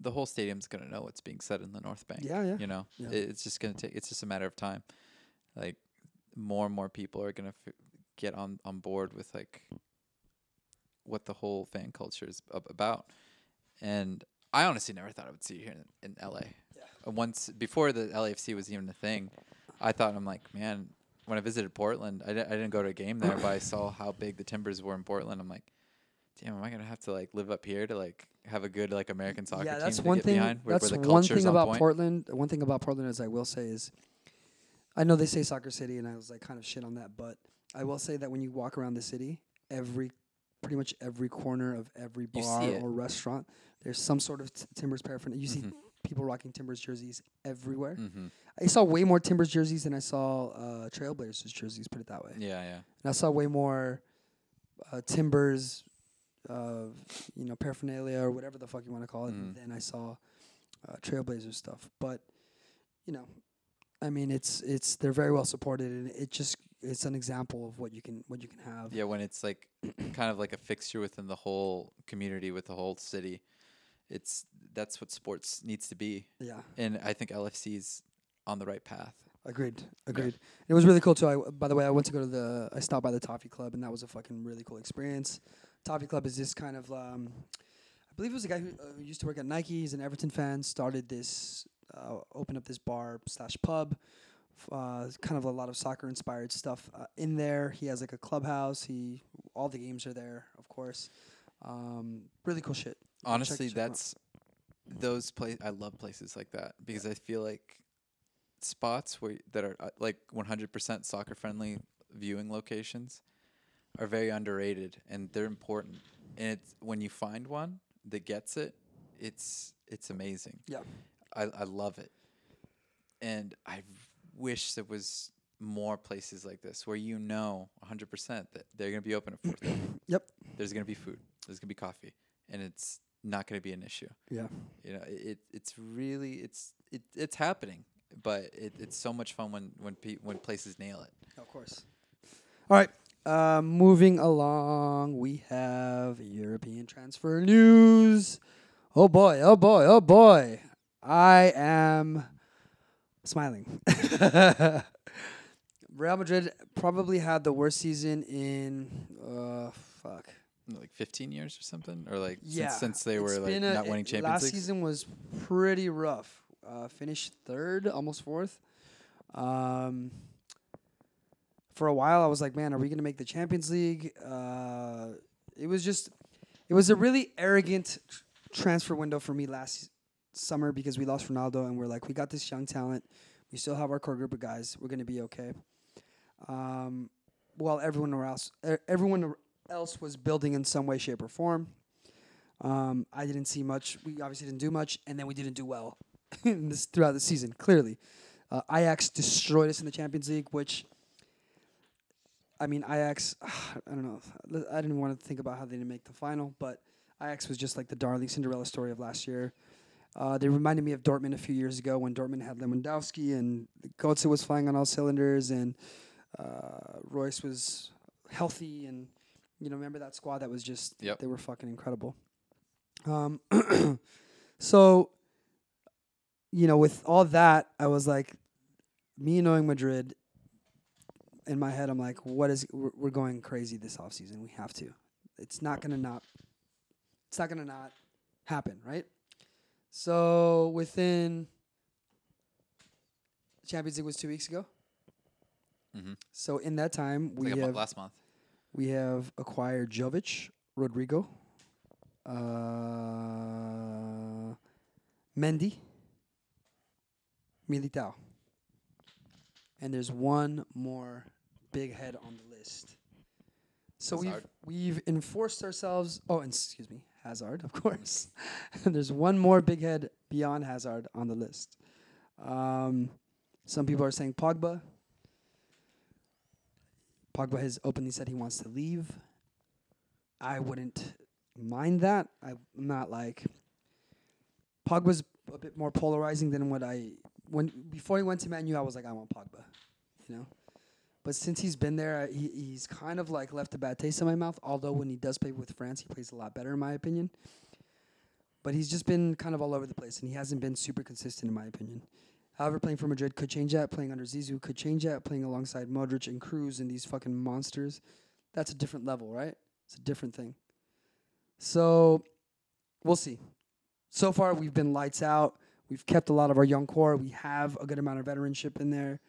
the whole stadium's gonna know what's being said in the North Bank. Yeah, yeah. You know, Yeah. It- it's just gonna take. It's just a matter of time. Like more and more people are gonna f- get on on board with like what the whole fan culture is ab- about. And I honestly never thought I would see it here in, in LA. Uh, Once before the LAFC was even a thing, I thought I'm like, man. When I visited Portland, I didn't go to a game there, but I saw how big the Timbers were in Portland. I'm like, damn, am I gonna have to like live up here to like have a good like American soccer yeah, team that's one thing. behind? where- that's where the one thing on about point? Portland. One thing about Portland is I will say is, I know they say soccer city, and I was like kind of shit on that, but I will say that when you walk around the city, every pretty much every corner of every bar or restaurant, there's some sort of t- Timbers paraphernalia. You see Mhm. people rocking Timbers jerseys everywhere. Mm-hmm. I saw way more Timbers jerseys than I saw uh, Trailblazers jerseys. Put it that way. Yeah, yeah. And I saw way more uh, timbers, uh, you know, paraphernalia or whatever the fuck you want to call it. Mhm. Then I saw uh, Trailblazer stuff, but you know, I mean, it's it's they're very well supported, and it just it's an example of what you can what you can have. Yeah, when it's like <clears throat> kind of like a fixture within the whole community, with the whole city, it's that's what sports needs to be, Yeah, and I think LFC's on the right path. agreed, agreed. It was really cool too. I, by the way, I went to go to the I stopped by the Toffee Club, and that was a fucking really cool experience. Toffee Club is this kind of um, I believe it was a guy who, uh, who used to work at Nike. He's an Everton fan. Started this, uh, opened up this bar slash pub. Uh, kind of a lot of soccer inspired stuff uh, in there. He has like a clubhouse. He all the games are there, of course. Um, really cool shit. Honestly, check out. that's those place. I love places like that because I feel like spots where that are uh, like 100% soccer friendly viewing locations are very underrated and they're important. And it's when you find one that gets it, it's it's amazing. Yeah. I I love it. And I wish there was more places like this where you know 100% that they're going to be open at 4:30. <clears throat> Yep. There's going to be food. There's going to be coffee and it's not going to be an issue. Yeah. You know, it, it it's really it's it, it's happening, but it, it's so much fun when when pe- when places nail it. Of course. All right. Uh, moving along, we have European transfer news. Oh boy! Oh boy! Oh boy! I am smiling. <laughs> Real Madrid probably had the worst season in uh fuck. Like 15 years or something, or like Yeah, since, since they were like a- not winning Champions Last League. season was pretty rough. Uh, finished third, almost fourth. Um, for a while, I was like, man, are we gonna make the Champions League? Uh, it was just, it was a really arrogant transfer window for me last summer because we lost Ronaldo and we're like, we got this young talent. We still have our core group of guys. We're gonna be okay. Um, while everyone else, e- everyone else was building in some way, shape, or form. Um, I didn't see much. We obviously didn't do much, and then we didn't do well <laughs> this throughout the season. Clearly, uh, Ajax destroyed us in the Champions League, which I mean, Ajax. <sighs> I don't know. I didn't want to think about how they didn't make the final, but Ajax was just like the darling Cinderella story of last year. Uh, they reminded me of Dortmund a few years ago when Dortmund had Lewandowski and Götze was flying on all cylinders, and uh, Reus was healthy, and you know, remember that squad that was just Yep. they were fucking incredible. Um, <clears throat> so you know, with all that, I was like, me knowing Madrid, in my head, I'm like, what is we're, we're going crazy this offseason. We have to. It's not gonna not. It's not gonna not happen, right? So within Champions League was two weeks ago. Mhm. So in that time, we like have last month. we have acquired Jovic, Rodrygo, uh, Mendy, Militao. And there's one more big head on the list. So we've we've enforced ourselves. Oh, and excuse me, Hazard, of course. and <laughs> there's one more big head beyond Hazard on the list. Um, some people are saying Pogba. Pogba has openly said he wants to leave. I wouldn't mind that. I'm not like Pogba's a bit more polarizing than what I when before he went to Man U. I was like, I want Pogba, you know. But since he's been there, he, he's kind of like left a bad taste in my mouth. Although when he does play with France, he plays a lot better, in my opinion. But he's just been kind of all over the place, and he hasn't been super consistent, in my opinion. However, playing for Madrid could change that. Playing under Zizou could change that. Playing alongside Modric and Kroos and these fucking monsters, that's a different level, right? It's a different thing. So, we'll see. So far, we've been lights out. We've kept a lot of our young core. We have a good amount of veteranship in there.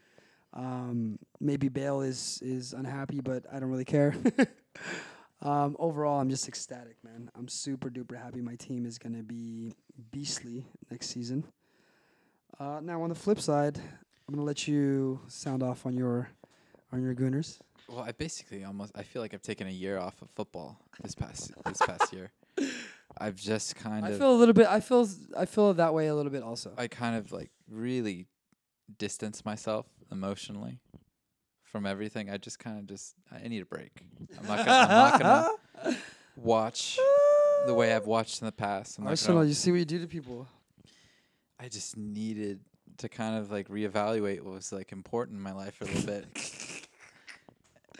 Um, maybe Bale is is unhappy, but I don't really care. <laughs> um, overall, I'm just ecstatic, man. I'm super duper happy. My team is gonna be beastly next season. Uh, now, on the flip side, I'm gonna let you sound off on your on your Gooners. Well, I basically almost I feel like I've taken a year off of football this past this past year. I've just kind of I of feel a little bit. I feel. I feel that way a little bit also. I kind of like really distance myself emotionally from everything. I just kind of just I need a break. I'm not gonna, I'm not gonna <laughs> watch the way I've watched in the past. I'm not Arsenal, gonna, you see what you do to people. I just needed to kind of like reevaluate what was like important in my life a little bit. <laughs>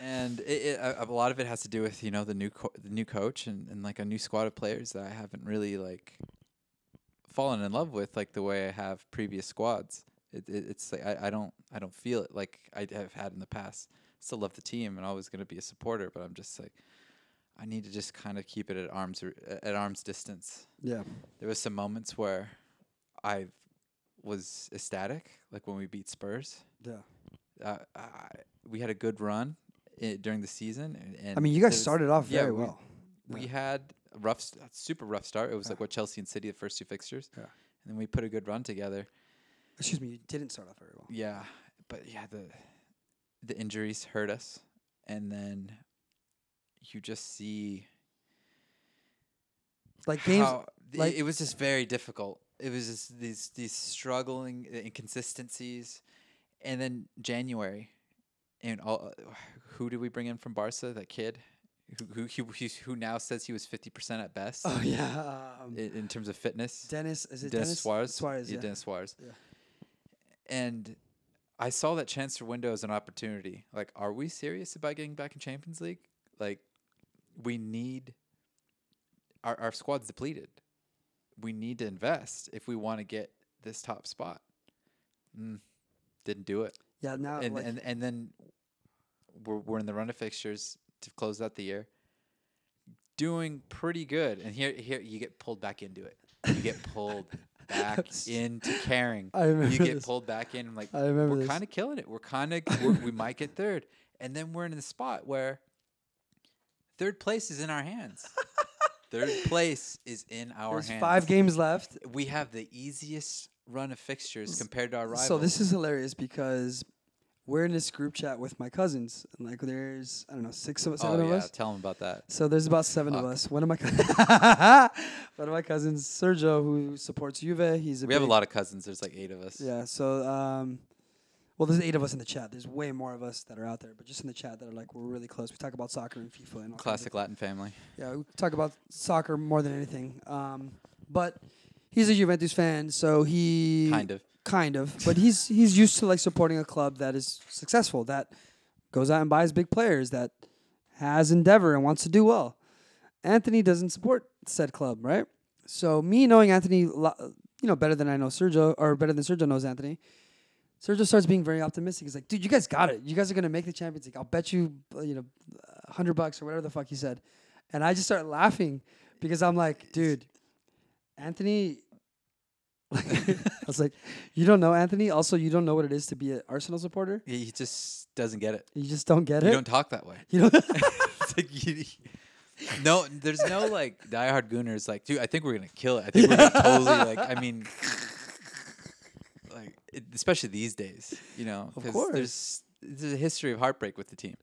And it, it, a, a lot of it has to do with you know the new co- the new coach and, and like a new squad of players that I haven't really like fallen in love with like the way I have previous squads. It, it it's like I, I don't I don't feel it like I have had in the past. Still love the team and always gonna be a supporter, but I'm just like I need to just kind of keep it at arms r- at arm's distance Yeah. there was some moments where I was ecstatic, like when we beat Spurs. Yeah. Uh, I, we had a good run i- during the season, and, and I mean, you guys started off yeah, very we- well. We Yeah. had a rough, super rough start. It was like what Chelsea and City the first two fixtures, Yeah. and then we put a good run together. Excuse me, you didn't start off very well. Yeah, but yeah, the the injuries hurt us, and then you just see Like games, how like- it was just very difficult. It was just these these struggling inconsistencies, and then January, and all, who did we bring in from Barca? That kid, who who who, who now says he was fifty percent at best oh yeah, um, in, in terms of fitness. Denis is it Denis, Denis, Suarez. Suarez, yeah, yeah. Denis Suarez. Yeah. And I saw that transfer window as an opportunity. Like, are we serious about getting back in Champions League? Like, we need our our squad's depleted. We need to invest if we want to get this top spot. Mm, didn't do it. Yeah, now and, like, and and then we're we're in the run of fixtures to close out the year. Doing pretty good, and here here you get pulled back into it. You get pulled <laughs> back into caring. I remember You get this. pulled back in. I'm like, I remember we're kind of killing it. We're kind of we might get third, and then we're in the spot where third place is in our hands. <laughs> third place is in our there's hands. five games left. We have the easiest run of fixtures compared to our rivals. So this is hilarious because we're in this group chat with my cousins, and like there's I don't know six of seven oh of yeah, us. tell them about that. So there's about seven of Fuck. us. One of my <laughs> one of my cousins, Sergio, who supports Juve. He's a We have a lot of cousins. There's like eight of us. Yeah. So um, well, there's eight of us in the chat. There's way more of us that are out there, but just in the chat that are like we're really close. We talk about soccer and FIFA and of Classic Latin family. Yeah, we talk about soccer more than anything. Um, but he's a Juventus fan, so he Kind of. Kind of. But he's he's used to like supporting a club that is successful, that goes out and buys big players, that has endeavor and wants to do well. Anthony doesn't support said club, right? So me knowing Anthony, you know, better than I know Sergio, or better than Sergio knows Anthony. Sergio starts being very optimistic. He's like, "Dude, you guys got it. You guys are gonna make the Champions League. I'll bet you, uh, you know, hundred bucks or whatever the fuck he said." And I just start laughing because I'm like, "Dude, Anthony." <laughs> I was like, "You don't know Anthony. Also, you don't know what it is to be an Arsenal supporter. He just doesn't get it. You just don't get it. You don't talk that way. You don't." <laughs> Like you- no, there's no like diehard Gooners like, dude. I think we're gonna kill it. I think we're gonna totally like. I mean, like it, especially these days, you know, Of 'cause course. there's there's a history of heartbreak with the team.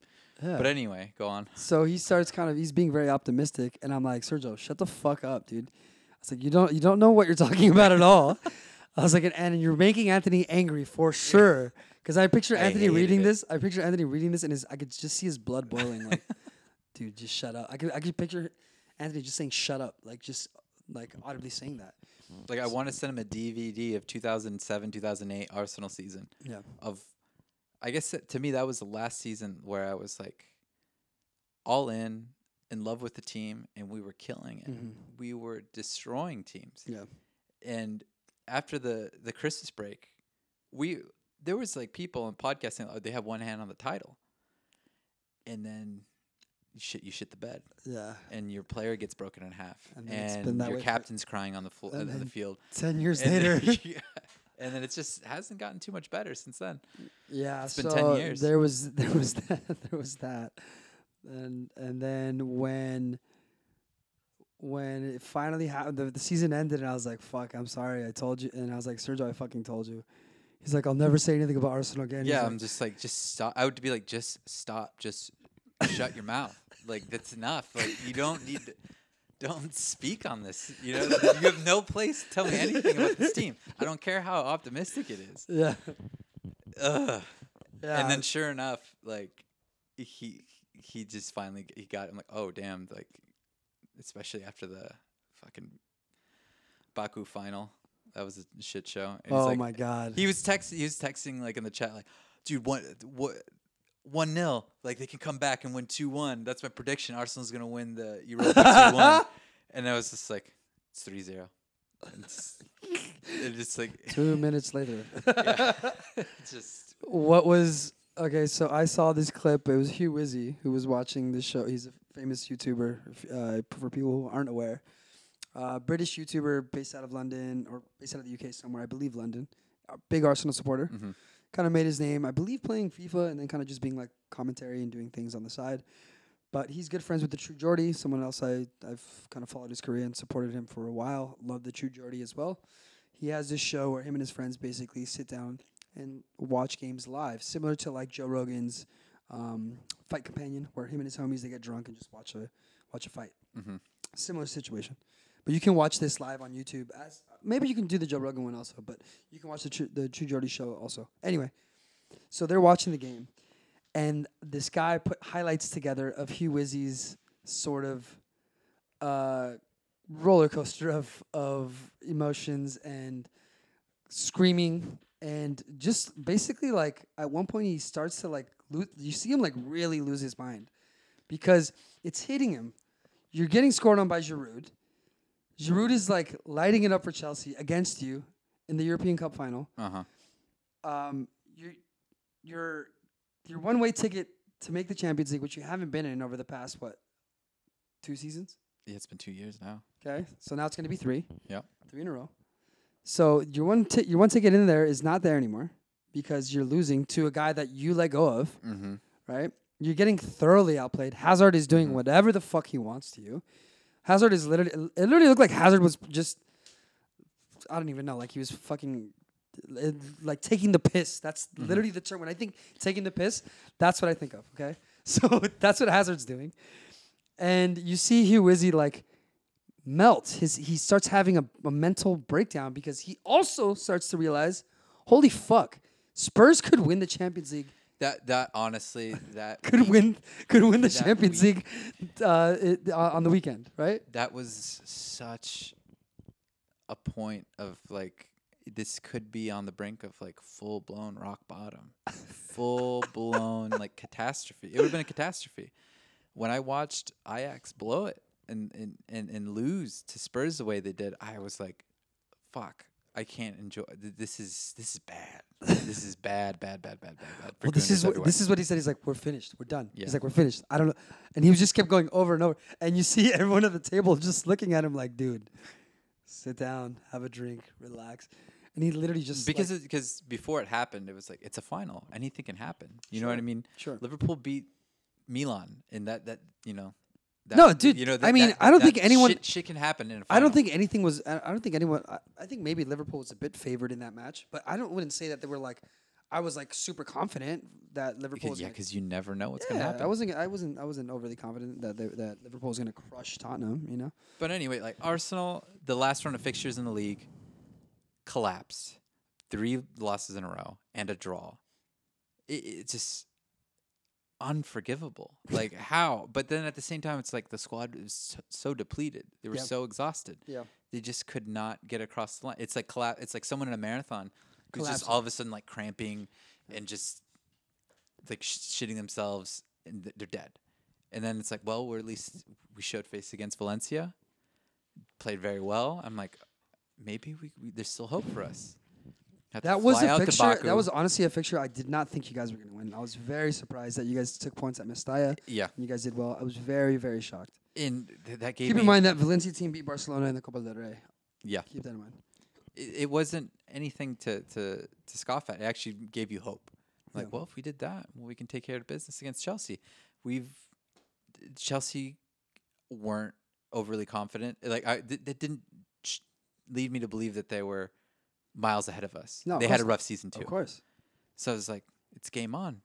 Yeah. But anyway, go on. So he starts kind of he's being very optimistic, and I'm like, Sergio, shut the fuck up, dude. I was like, you don't you don't know what you're talking <laughs> about at all. I was like, and, you're making Anthony angry for sure. Because I picture I Anthony reading it. this. I picture Anthony reading this, and his I could just see his blood boiling. Like, <laughs> dude, just shut up. I could I could picture Anthony just saying shut up, like just like audibly saying that. Mm. Like I want to send him a DVD of 2007, 2008 Arsenal season Yeah. of. I guess to me that was the last season where I was like, all in, in love with the team, and we were killing it. Mhm. We were destroying teams. Yeah. and after the the Christmas break, we there was like people on podcasting. Oh, they have one hand on the title, and then you shit you shit the bed, Yeah. and your player gets broken in half, And and, then it's been that your captain's crying on the floor on the field. Ten years And later. then, <laughs> yeah, and then it just hasn't gotten too much better since then. Yeah, It's been so 10 years. There was <laughs> there was that there was that, and and then when when it finally happened, the, the season ended, and I was like, "Fuck, I'm sorry, I told you." And I was like, "Sergio, I fucking told you." He's like, "I'll never say anything about Arsenal again." Yeah, like, I'm just like, just stop. I would be like, just stop, just shut your mouth. Like that's enough. Like you don't need. To, don't speak on this. You know, you have no place to tell me anything about this team. I don't care how optimistic it is. yeah, Ugh. Yeah. And then sure enough, like he he just finally he got him like, oh damn, like especially after the fucking Baku final. That was a shit show. And oh like- my god. He was text he was texting like in the chat like, dude, one what one nil. Like they can come back and win two one. That's my prediction. Arsenal's gonna win the Europa <laughs> two one. And I was just like, it's 3-0. It's, it's just like Two minutes later. <laughs> <laughs> it's just what was okay? So I saw this clip. It was Hugh Wizzy who was watching the show. He's a famous YouTuber. Uh, for people who aren't aware, uh, British YouTuber based out of London or based out of the UK somewhere, I believe London. A big Arsenal supporter. Mhm. Kind of made his name, I believe, playing FIFA and then kind of just being like commentary and doing things on the side. But he's good friends with the True Geordie, someone else I I've kind of followed his career and supported him for a while. Love the True Geordie as well. He has this show where him and his friends basically sit down and watch games live, similar to like Joe Rogan's um, Fight Companion, where him and his homies they get drunk and just watch a watch a fight. Mhm. Similar situation, but you can watch this live on YouTube. As maybe you can do the Joe Rogan one also, but you can watch the Tru- the True Geordie show also. Anyway, so they're watching the game, and this guy put highlights together of Hugh Wizzy's sort of uh, roller coaster of of emotions and screaming and just basically like at one point he starts to like lose you see him like really lose his mind because it's hitting him you're getting scored on by Giroud Giroud is like lighting it up for Chelsea against you in the European Cup final uh-huh. um, you're you're your one way ticket to make the Champions League, which you haven't been in over the past what two seasons. Yeah, it's been two years now. Okay, so now it's going to be three. Yeah, three in a row. So your one ti- your one ticket in there is not there anymore because you're losing to a guy that you let go of. Mm-hmm. Right? You're getting thoroughly outplayed. Hazard is doing Mhm. whatever the fuck he wants to you. Hazard is literally. It literally looked like Hazard was just. I don't even know. Like he was fucking. uh, Like taking the piss. That's literally the term. When I think taking the piss, that's what I think of. Okay, <laughs> so that's what Hazard's doing, and you see Hugh Wizzy like melt. His he starts having a, a mental breakdown because he also starts to realize, holy fuck, Spurs could win the Champions League. That that honestly that <laughs> Could week- win could win the Champions week. League uh, it, uh, on the weekend, right? that was such a point of like this could be on the brink of like full blown rock bottom, <laughs> full blown like catastrophe. It would have been a catastrophe. When I watched Ajax blow it and, and and and lose to Spurs the way they did, I was like, "Fuck, I can't enjoy. This is this is bad. this is <laughs> bad, bad, bad, bad, bad, bad." Well, this is what this is what he said. He's like, "We're finished. We're done." Yeah. He's like, "We're finished." I don't know, and he was just kept going over and over. And you see <laughs> everyone at the table just looking at him like, "Dude, sit down, have a drink, relax." And he literally just because like, because before it happened, it was like it's a final. Anything can happen. You know what I mean? sure. Liverpool beat Milan, and that that you know. That, No, dude, You know, I mean, that- I don't that think anyone- Shit, shit can happen in a I final. I don't think anything was. I don't think anyone. I, I think maybe Liverpool was a bit favored in that match, but I don't wouldn't say that they were like. I was like super confident that Liverpool Because, was. yeah, because you never know what's yeah, gonna happen. I wasn't. I wasn't. I wasn't overly confident that they, that Liverpool was gonna crush Tottenham. You know. But anyway, like Arsenal, the last round of fixtures in the league collapsed. Three losses in a row and a draw. It, it's just unforgivable. like how? But then at the same time, it's like the squad is so, so depleted. They were Yeah. so exhausted. Yeah. They just could not get across the line. It's like colla- It's like someone in a marathon who's just all of a sudden like cramping and just like sh- shitting themselves and th- they're dead. And then it's like, well, we're at least we showed face against Valencia, played very well. I'm like, maybe we, we there's still hope for us. That was a to fixture. That was honestly a fixture I did not think you guys were gonna win. I was very surprised that you guys took points at Mestalla. yeah. And you guys did well. I was very very shocked. In th- that game, Keep in mind that Valencia team beat Barcelona in the Copa del Rey. yeah. Keep that in mind. It, it wasn't anything to, to to scoff at. It actually gave you hope. Like, Yeah. well, if we did that, well, we can take care of business against Chelsea. We've Chelsea weren't overly confident. Like, I th- that didn't sh- lead me to believe that they were miles ahead of us. No, of they had a rough season too. Of course. So I was like, it's game on.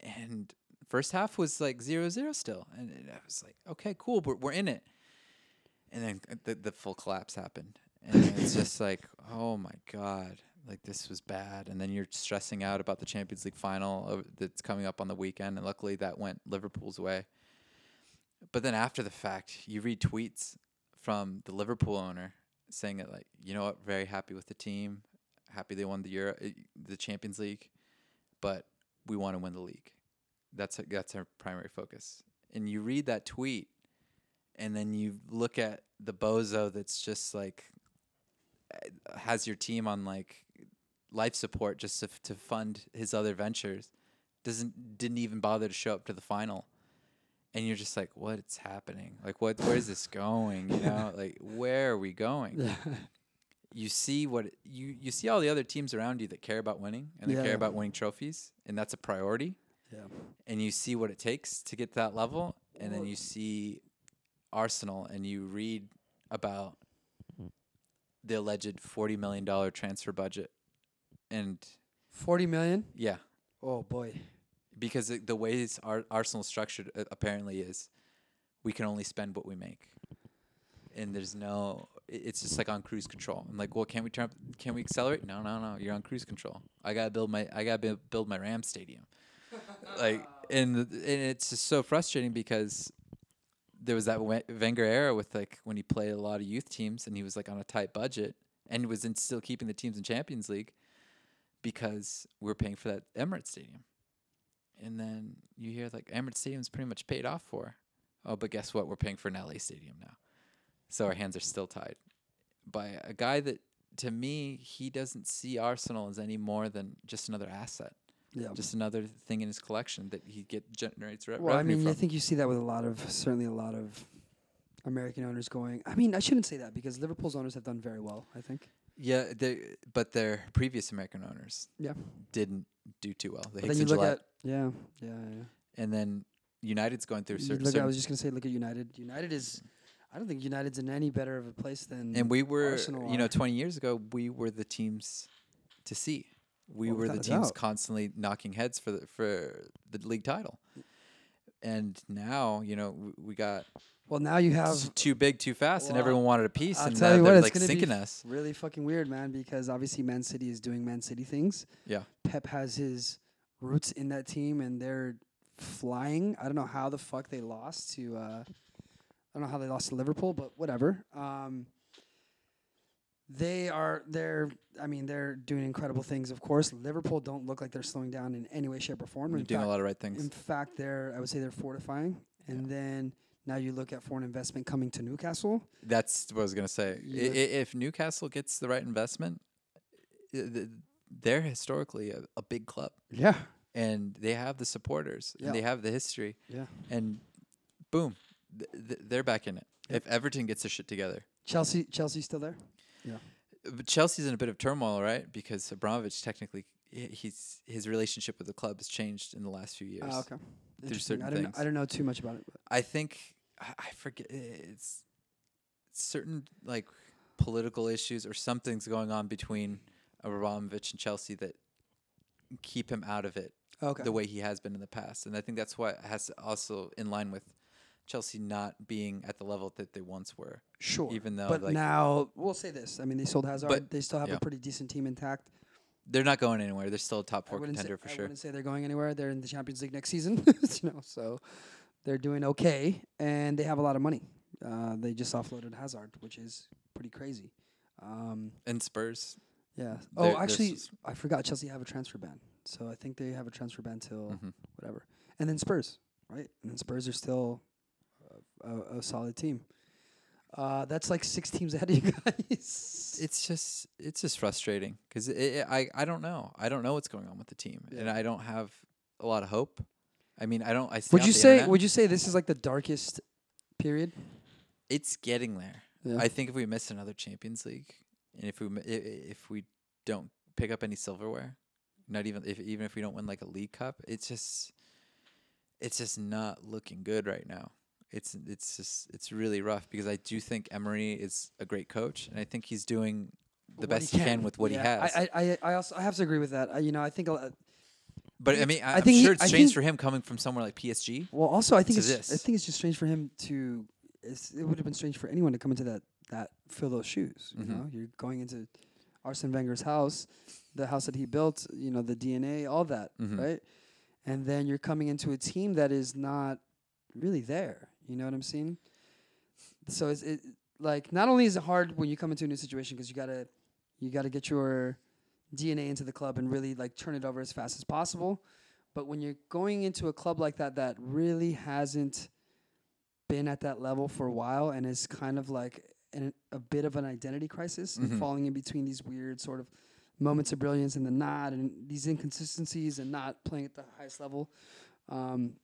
And first half was like 0-0 still. And it- I was like, okay, cool, we're, we're in it. And then the, the full collapse happened. And it's just <laughs> like, oh my God. like this was bad, and then you're stressing out about the Champions League final that's coming up on the weekend, and luckily that went Liverpool's way. But then after the fact, you read tweets from the Liverpool owner saying that like, you know what, very happy with the team, happy they won the Euro, uh, the Champions League, but we want to win the league. That's that's our primary focus. And you read that tweet, and then you look at the bozo that's just like uh, has your team on like life support just to, to fund his other ventures doesn't didn't even bother to show up to the final and you're just like what's happening like what where is this going you know <laughs> like where are we going <laughs> you see what you you see all the other teams around you that care about winning and they Yeah. care about winning trophies and that's a priority Yeah. and you see what it takes to get to that level and then you see Arsenal and you read about the alleged 40 million dollar transfer budget and Forty million. yeah Oh boy. Because the ways our Arsenal structured uh, apparently is we can only spend what we make. And there's no it's just like on cruise control. I'm like well can't we turn up can we accelerate? No no no you're on cruise control. I gotta build my i gotta build, build my ram stadium. <laughs> Like and and it's just so frustrating because there was that Wen- Wenger era with like when he played a lot of youth teams and he was like on a tight budget and was in still keeping the teams in Champions League because we were paying for that Emirates Stadium. And then you hear like Emirates Stadium's pretty much paid off for. Oh, but guess what? We're paying for an LA Stadium now. So our hands are still tied by a guy that to me he doesn't see Arsenal as any more than just another asset Yeah. just another thing in his collection that he get generates re- Well, I mean, I from. think you see that with a lot of certainly a lot of American owners going. I mean, I shouldn't say that because Liverpool's owners have done very well. I think. Yeah, they but their previous American owners Yeah. didn't do too well. The But Hicks then you and look Gillett, at yeah, yeah, yeah. and then United's going through You certain. look, I was just gonna say, look at United. United is, I don't think United's in any better of a place than. and we were, Arsenal you know, are. 20 years ago, we were the teams to see. We Well, were the without a teams doubt. constantly knocking heads for the for the league title. And now, you know, w- we got well, now you have. s- too big, too fast, and everyone wanted a piece, I'll and tell you what, they're it's like gonna be sinking us. really fucking weird, man. Because obviously Man City is doing Man City things. Yeah. Pep has his roots in that team, and they're flying. I don't know how the fuck they lost to. Uh, I don't know how they lost to Liverpool, but whatever. Um, they are. They're. I mean, they're doing incredible things. Of course, Liverpool don't look like they're slowing down in any way, shape, or form. They're In doing a lot of right things. in fact, they're. I would say they're fortifying, and then. Now you look at foreign investment coming to Newcastle. That's what I was gonna say. I- i- if Newcastle gets the right investment, they're historically a, a big club, Yeah, and they have the supporters, Yeah. and they have the history, yeah. and boom, th- th- they're back in it. Yep. If Everton gets their shit together, Chelsea, Chelsea's still there. Yeah. But Chelsea's in a bit of turmoil, right? Because Abramovich technically, he's his relationship with the club has changed in the last few years. Ah, okay. There's certain I don't. things. I don't know too much about it. But I think I I forget it's certain like political issues or something's going on between Abramovich and Chelsea that keep him out of it okay. the way he has been in the past, and I think that's why it has also in line with Chelsea not being at the level that they once were. sure. even though, but like- now we'll say this. I mean, they sold Hazard. But- they still have yeah. a pretty decent team intact. They're not going anywhere. They're still a top four contender say, for I sure. I wouldn't say they're going anywhere. They're in the Champions League next season. <laughs> you know, so they're doing okay, and they have a lot of money. Uh, they just offloaded Hazard, which is pretty crazy. Um, And Spurs, yeah. They're- Oh, they're actually, s- I forgot. Chelsea have a transfer ban, so I think they have a transfer ban till Mhm. whatever. And then Spurs, right? And then Spurs are still a, a, a solid team. Uh, that's like six teams ahead of you guys. <laughs> it's just it's just frustrating because I I don't know. I don't know what's going on with the team, and I don't have a lot of hope. I mean, I don't. I would you say? internet. Would you say this is like the darkest period? it's getting there. Yeah. I think if we miss another Champions League, and if we if we don't pick up any silverware, not even if even if we don't win like a League Cup, it's just it's just not looking good right now. It's it's just it's really rough because I do think Emery is a great coach, and I think he's doing the What best he can, with what Yeah, he has. I, I, I, I also I have to agree with that. I, you know, I think. a but I mean, I, I am think he- it's strange for him coming from somewhere like PSG. Well, also I think it's I think it's just strange for him to. It's, it would have been strange for anyone to come into that that fill those shoes. You Mhm. know, you're going into Arsene Wenger's house, the house that he built, you know, the DNA, all that, Mhm. right? And then you're coming into a team that is not really there. You know what I'm saying? So it's it like not only is it hard when you come into a new situation because you gotta you gotta get your DNA into the club and really like turn it over as fast as possible. But when you're going into a club like that that really hasn't been at that level for a while and is kind of like in a bit of an identity crisis and Mhm. falling in between these weird sort of moments of brilliance and the not and these inconsistencies and not playing at the highest level. Um,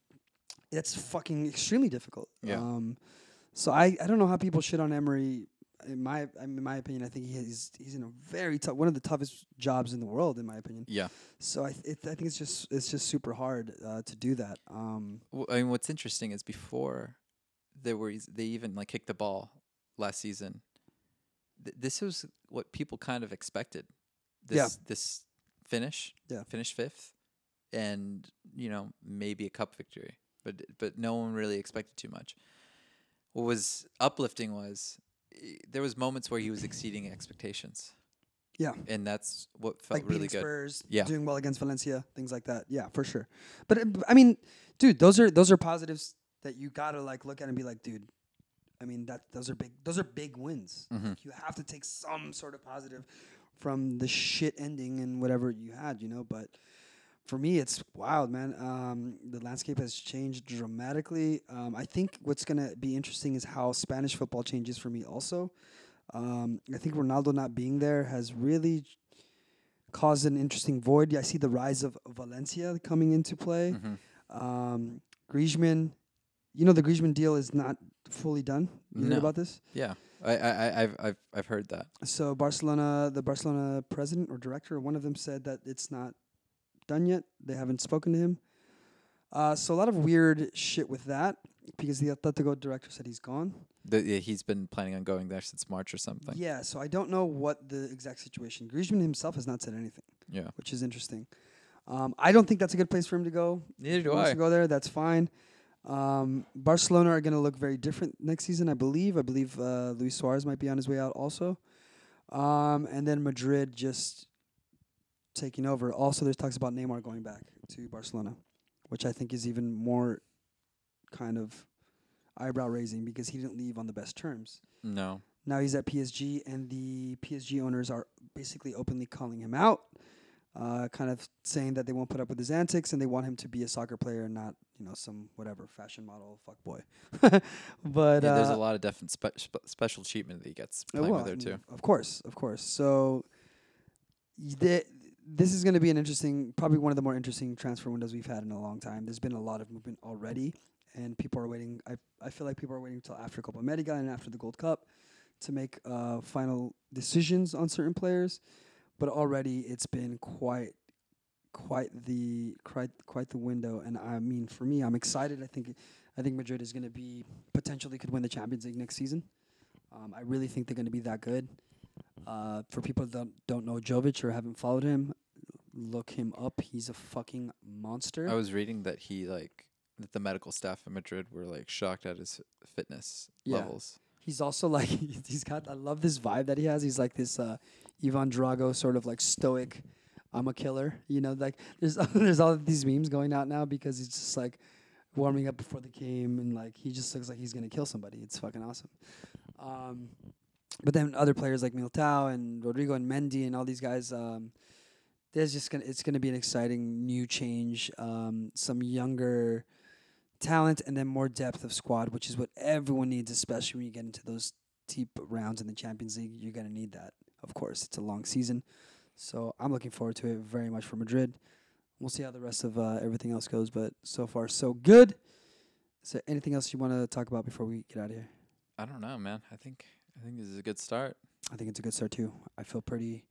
it's fucking extremely difficult. Yeah. Um, so I, I don't know how people shit on Emery. In my in my opinion, I think he's he's in a very tough one of the toughest jobs in the world, in my opinion. Yeah. So I th- it, I think it's just it's just super hard uh, to do that. Um, W- I mean, what's interesting is before there were they even like kicked the ball last season. Th- this was what people kind of expected. This Yeah. this finish, Yeah. finish fifth, and you know maybe a cup victory, but but no one really expected too much. What was uplifting was eh, there was moments where he was exceeding expectations, yeah, and that's what felt like really good. Spurs, Yeah. doing well against Valencia, things like that. Yeah, for sure. But b- I mean, dude, those are those are positives that you gotta like look at and be like, dude. I mean that those are big those are big wins. Mhm. Like, you have to take some sort of positive from the shit ending and whatever you had, you know. But for me, it's wild, man. Um, the landscape has changed dramatically. Um, I think what's gonna be interesting is how Spanish football changes for me. Also, um, I think Ronaldo not being there has really caused an interesting void. I see the rise of Valencia coming into play. Mhm. Um, Griezmann, you know, the Griezmann deal is not fully done. You heard about this? Yeah, I I- I've I've I've heard that. So Barcelona, the Barcelona president or director, one of them said that it's not done yet. They haven't spoken to him. Uh, so a lot of weird shit with that because the Atletico director said he's gone. The, yeah, he's been planning on going there since March or something. Yeah, so I don't know what the exact situation. Griezmann himself has not said anything, Yeah. which is interesting. Um, I don't think that's a good place for him to go. Neither do he wants I. to go there, that's fine. Um, Barcelona are going to look very different next season, I believe. I believe uh, Luis Suarez might be on his way out also. Um, and then Madrid just taking over. Also, there's talks about Neymar going back to Barcelona, which I think is even more kind of eyebrow raising because he didn't leave on the best terms. No. Now he's at PSG, and the PSG owners are basically openly calling him out, uh, kind of saying that they won't put up with his antics and they want him to be a soccer player and not, you know, some whatever fashion model fuck boy. <laughs> but yeah, there's uh, a lot of different spe- spe- special treatment that he gets playing well, with there too. Of course, of course. So the, this is going to be an interesting, probably one of the more interesting transfer windows we've had in a long time. There's been a lot of movement already, and people are waiting. I I feel like people are waiting until after Copa America and after the Gold Cup to make uh, final decisions on certain players. But already it's been quite quite the quite quite the window and I mean for me I'm excited I think I think Madrid is going to be potentially could win the Champions League next season um, I really think they're going to be that good uh, for people that don't, don't know Jovic or haven't followed him look him up he's a fucking monster I was reading that he like that the medical staff in Madrid were like shocked at his fitness Yeah. levels. he's also <laughs> like he's got I love this vibe that he has. He's like this uh Ivan Drago sort of like stoic I'm a killer. You know, like <laughs> there's <laughs> there's all of these memes going out now because he's just like warming up before the game and like he just looks like he's gonna kill somebody. It's fucking awesome. Um but then other players like Militao and Rodrygo and Mendy and all these guys, um, there's just gonna it's gonna be an exciting new change. Um, some younger talent and then more depth of squad, which is what everyone needs, especially when you get into those deep rounds in the Champions League. You're gonna need that, of course. It's a long season, so I'm looking forward to it very much for Madrid. We'll see how the rest of uh, everything else goes, but so far so good. Is there anything else you want to talk about before we get out of here? I don't know, man. I think I think this is a good start. I think it's a good start too. I feel pretty,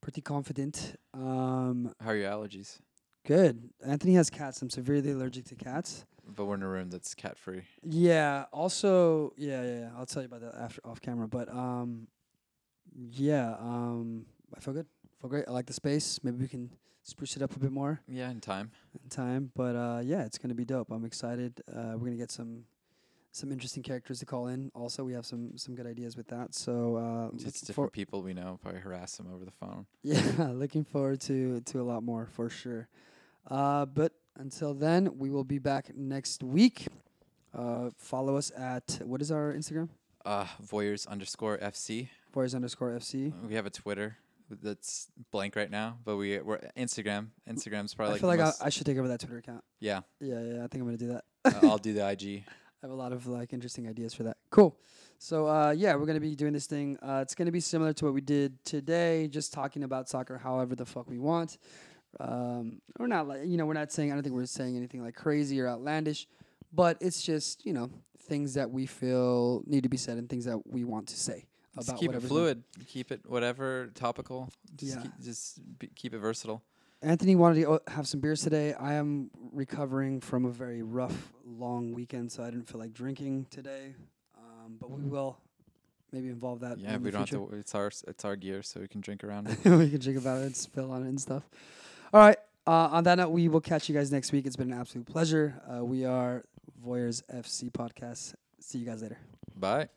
pretty confident. Um, How are your allergies? good. Anthony has cats. I'm severely allergic to cats. But we're in a room that's cat free. Yeah. Also, yeah, yeah, yeah. I'll tell you about that after off camera. But um, yeah. Um, I feel good. feel great. I like the space. Maybe we can spruce it up a bit more Yeah, in time. in time. But uh, yeah, it's gonna be dope. I'm excited. Uh, we're gonna get some some interesting characters to call in. Also, we have some some good ideas with that. So uh, Just different for- people we know probably harass them over the phone. <laughs> yeah, looking forward to to a lot more for sure. Uh, but until then, we will be back next week. Uh, follow us at what is our Instagram? Uh, Voyeurs underscore FC. Boys underscore FC. We have a Twitter that's blank right now, but we we're Instagram. Instagram's probably I like feel like I, I should take over that Twitter account. yeah. Yeah, yeah, I think I'm gonna do that. uh, I'll do <laughs> the IG. I have a lot of like interesting ideas for that. Cool. So uh, yeah, we're gonna be doing this thing. Uh, it's gonna be similar to what we did today, just talking about soccer however the fuck we want. Um, we're not like you know we're not saying I don't think we're saying anything like crazy or outlandish, but it's just you know things that we feel need to be said and things that we want to say Just about keep it fluid. Keep it whatever topical. Just Yeah. keep, just be, keep it versatile. Anthony wanted to have some beers today. I am recovering from a very rough, long weekend, so I didn't feel like drinking today. Um, but we will maybe involve that. Yeah, in we the don't future. have to. It's our it's our gear, so we can drink around it. <laughs> we can drink about it and spill on it and stuff. All right. Uh, on that note, we will catch you guys next week. It's been an absolute pleasure. Uh, we are Voyeurs FC podcast. See you guys later. Bye.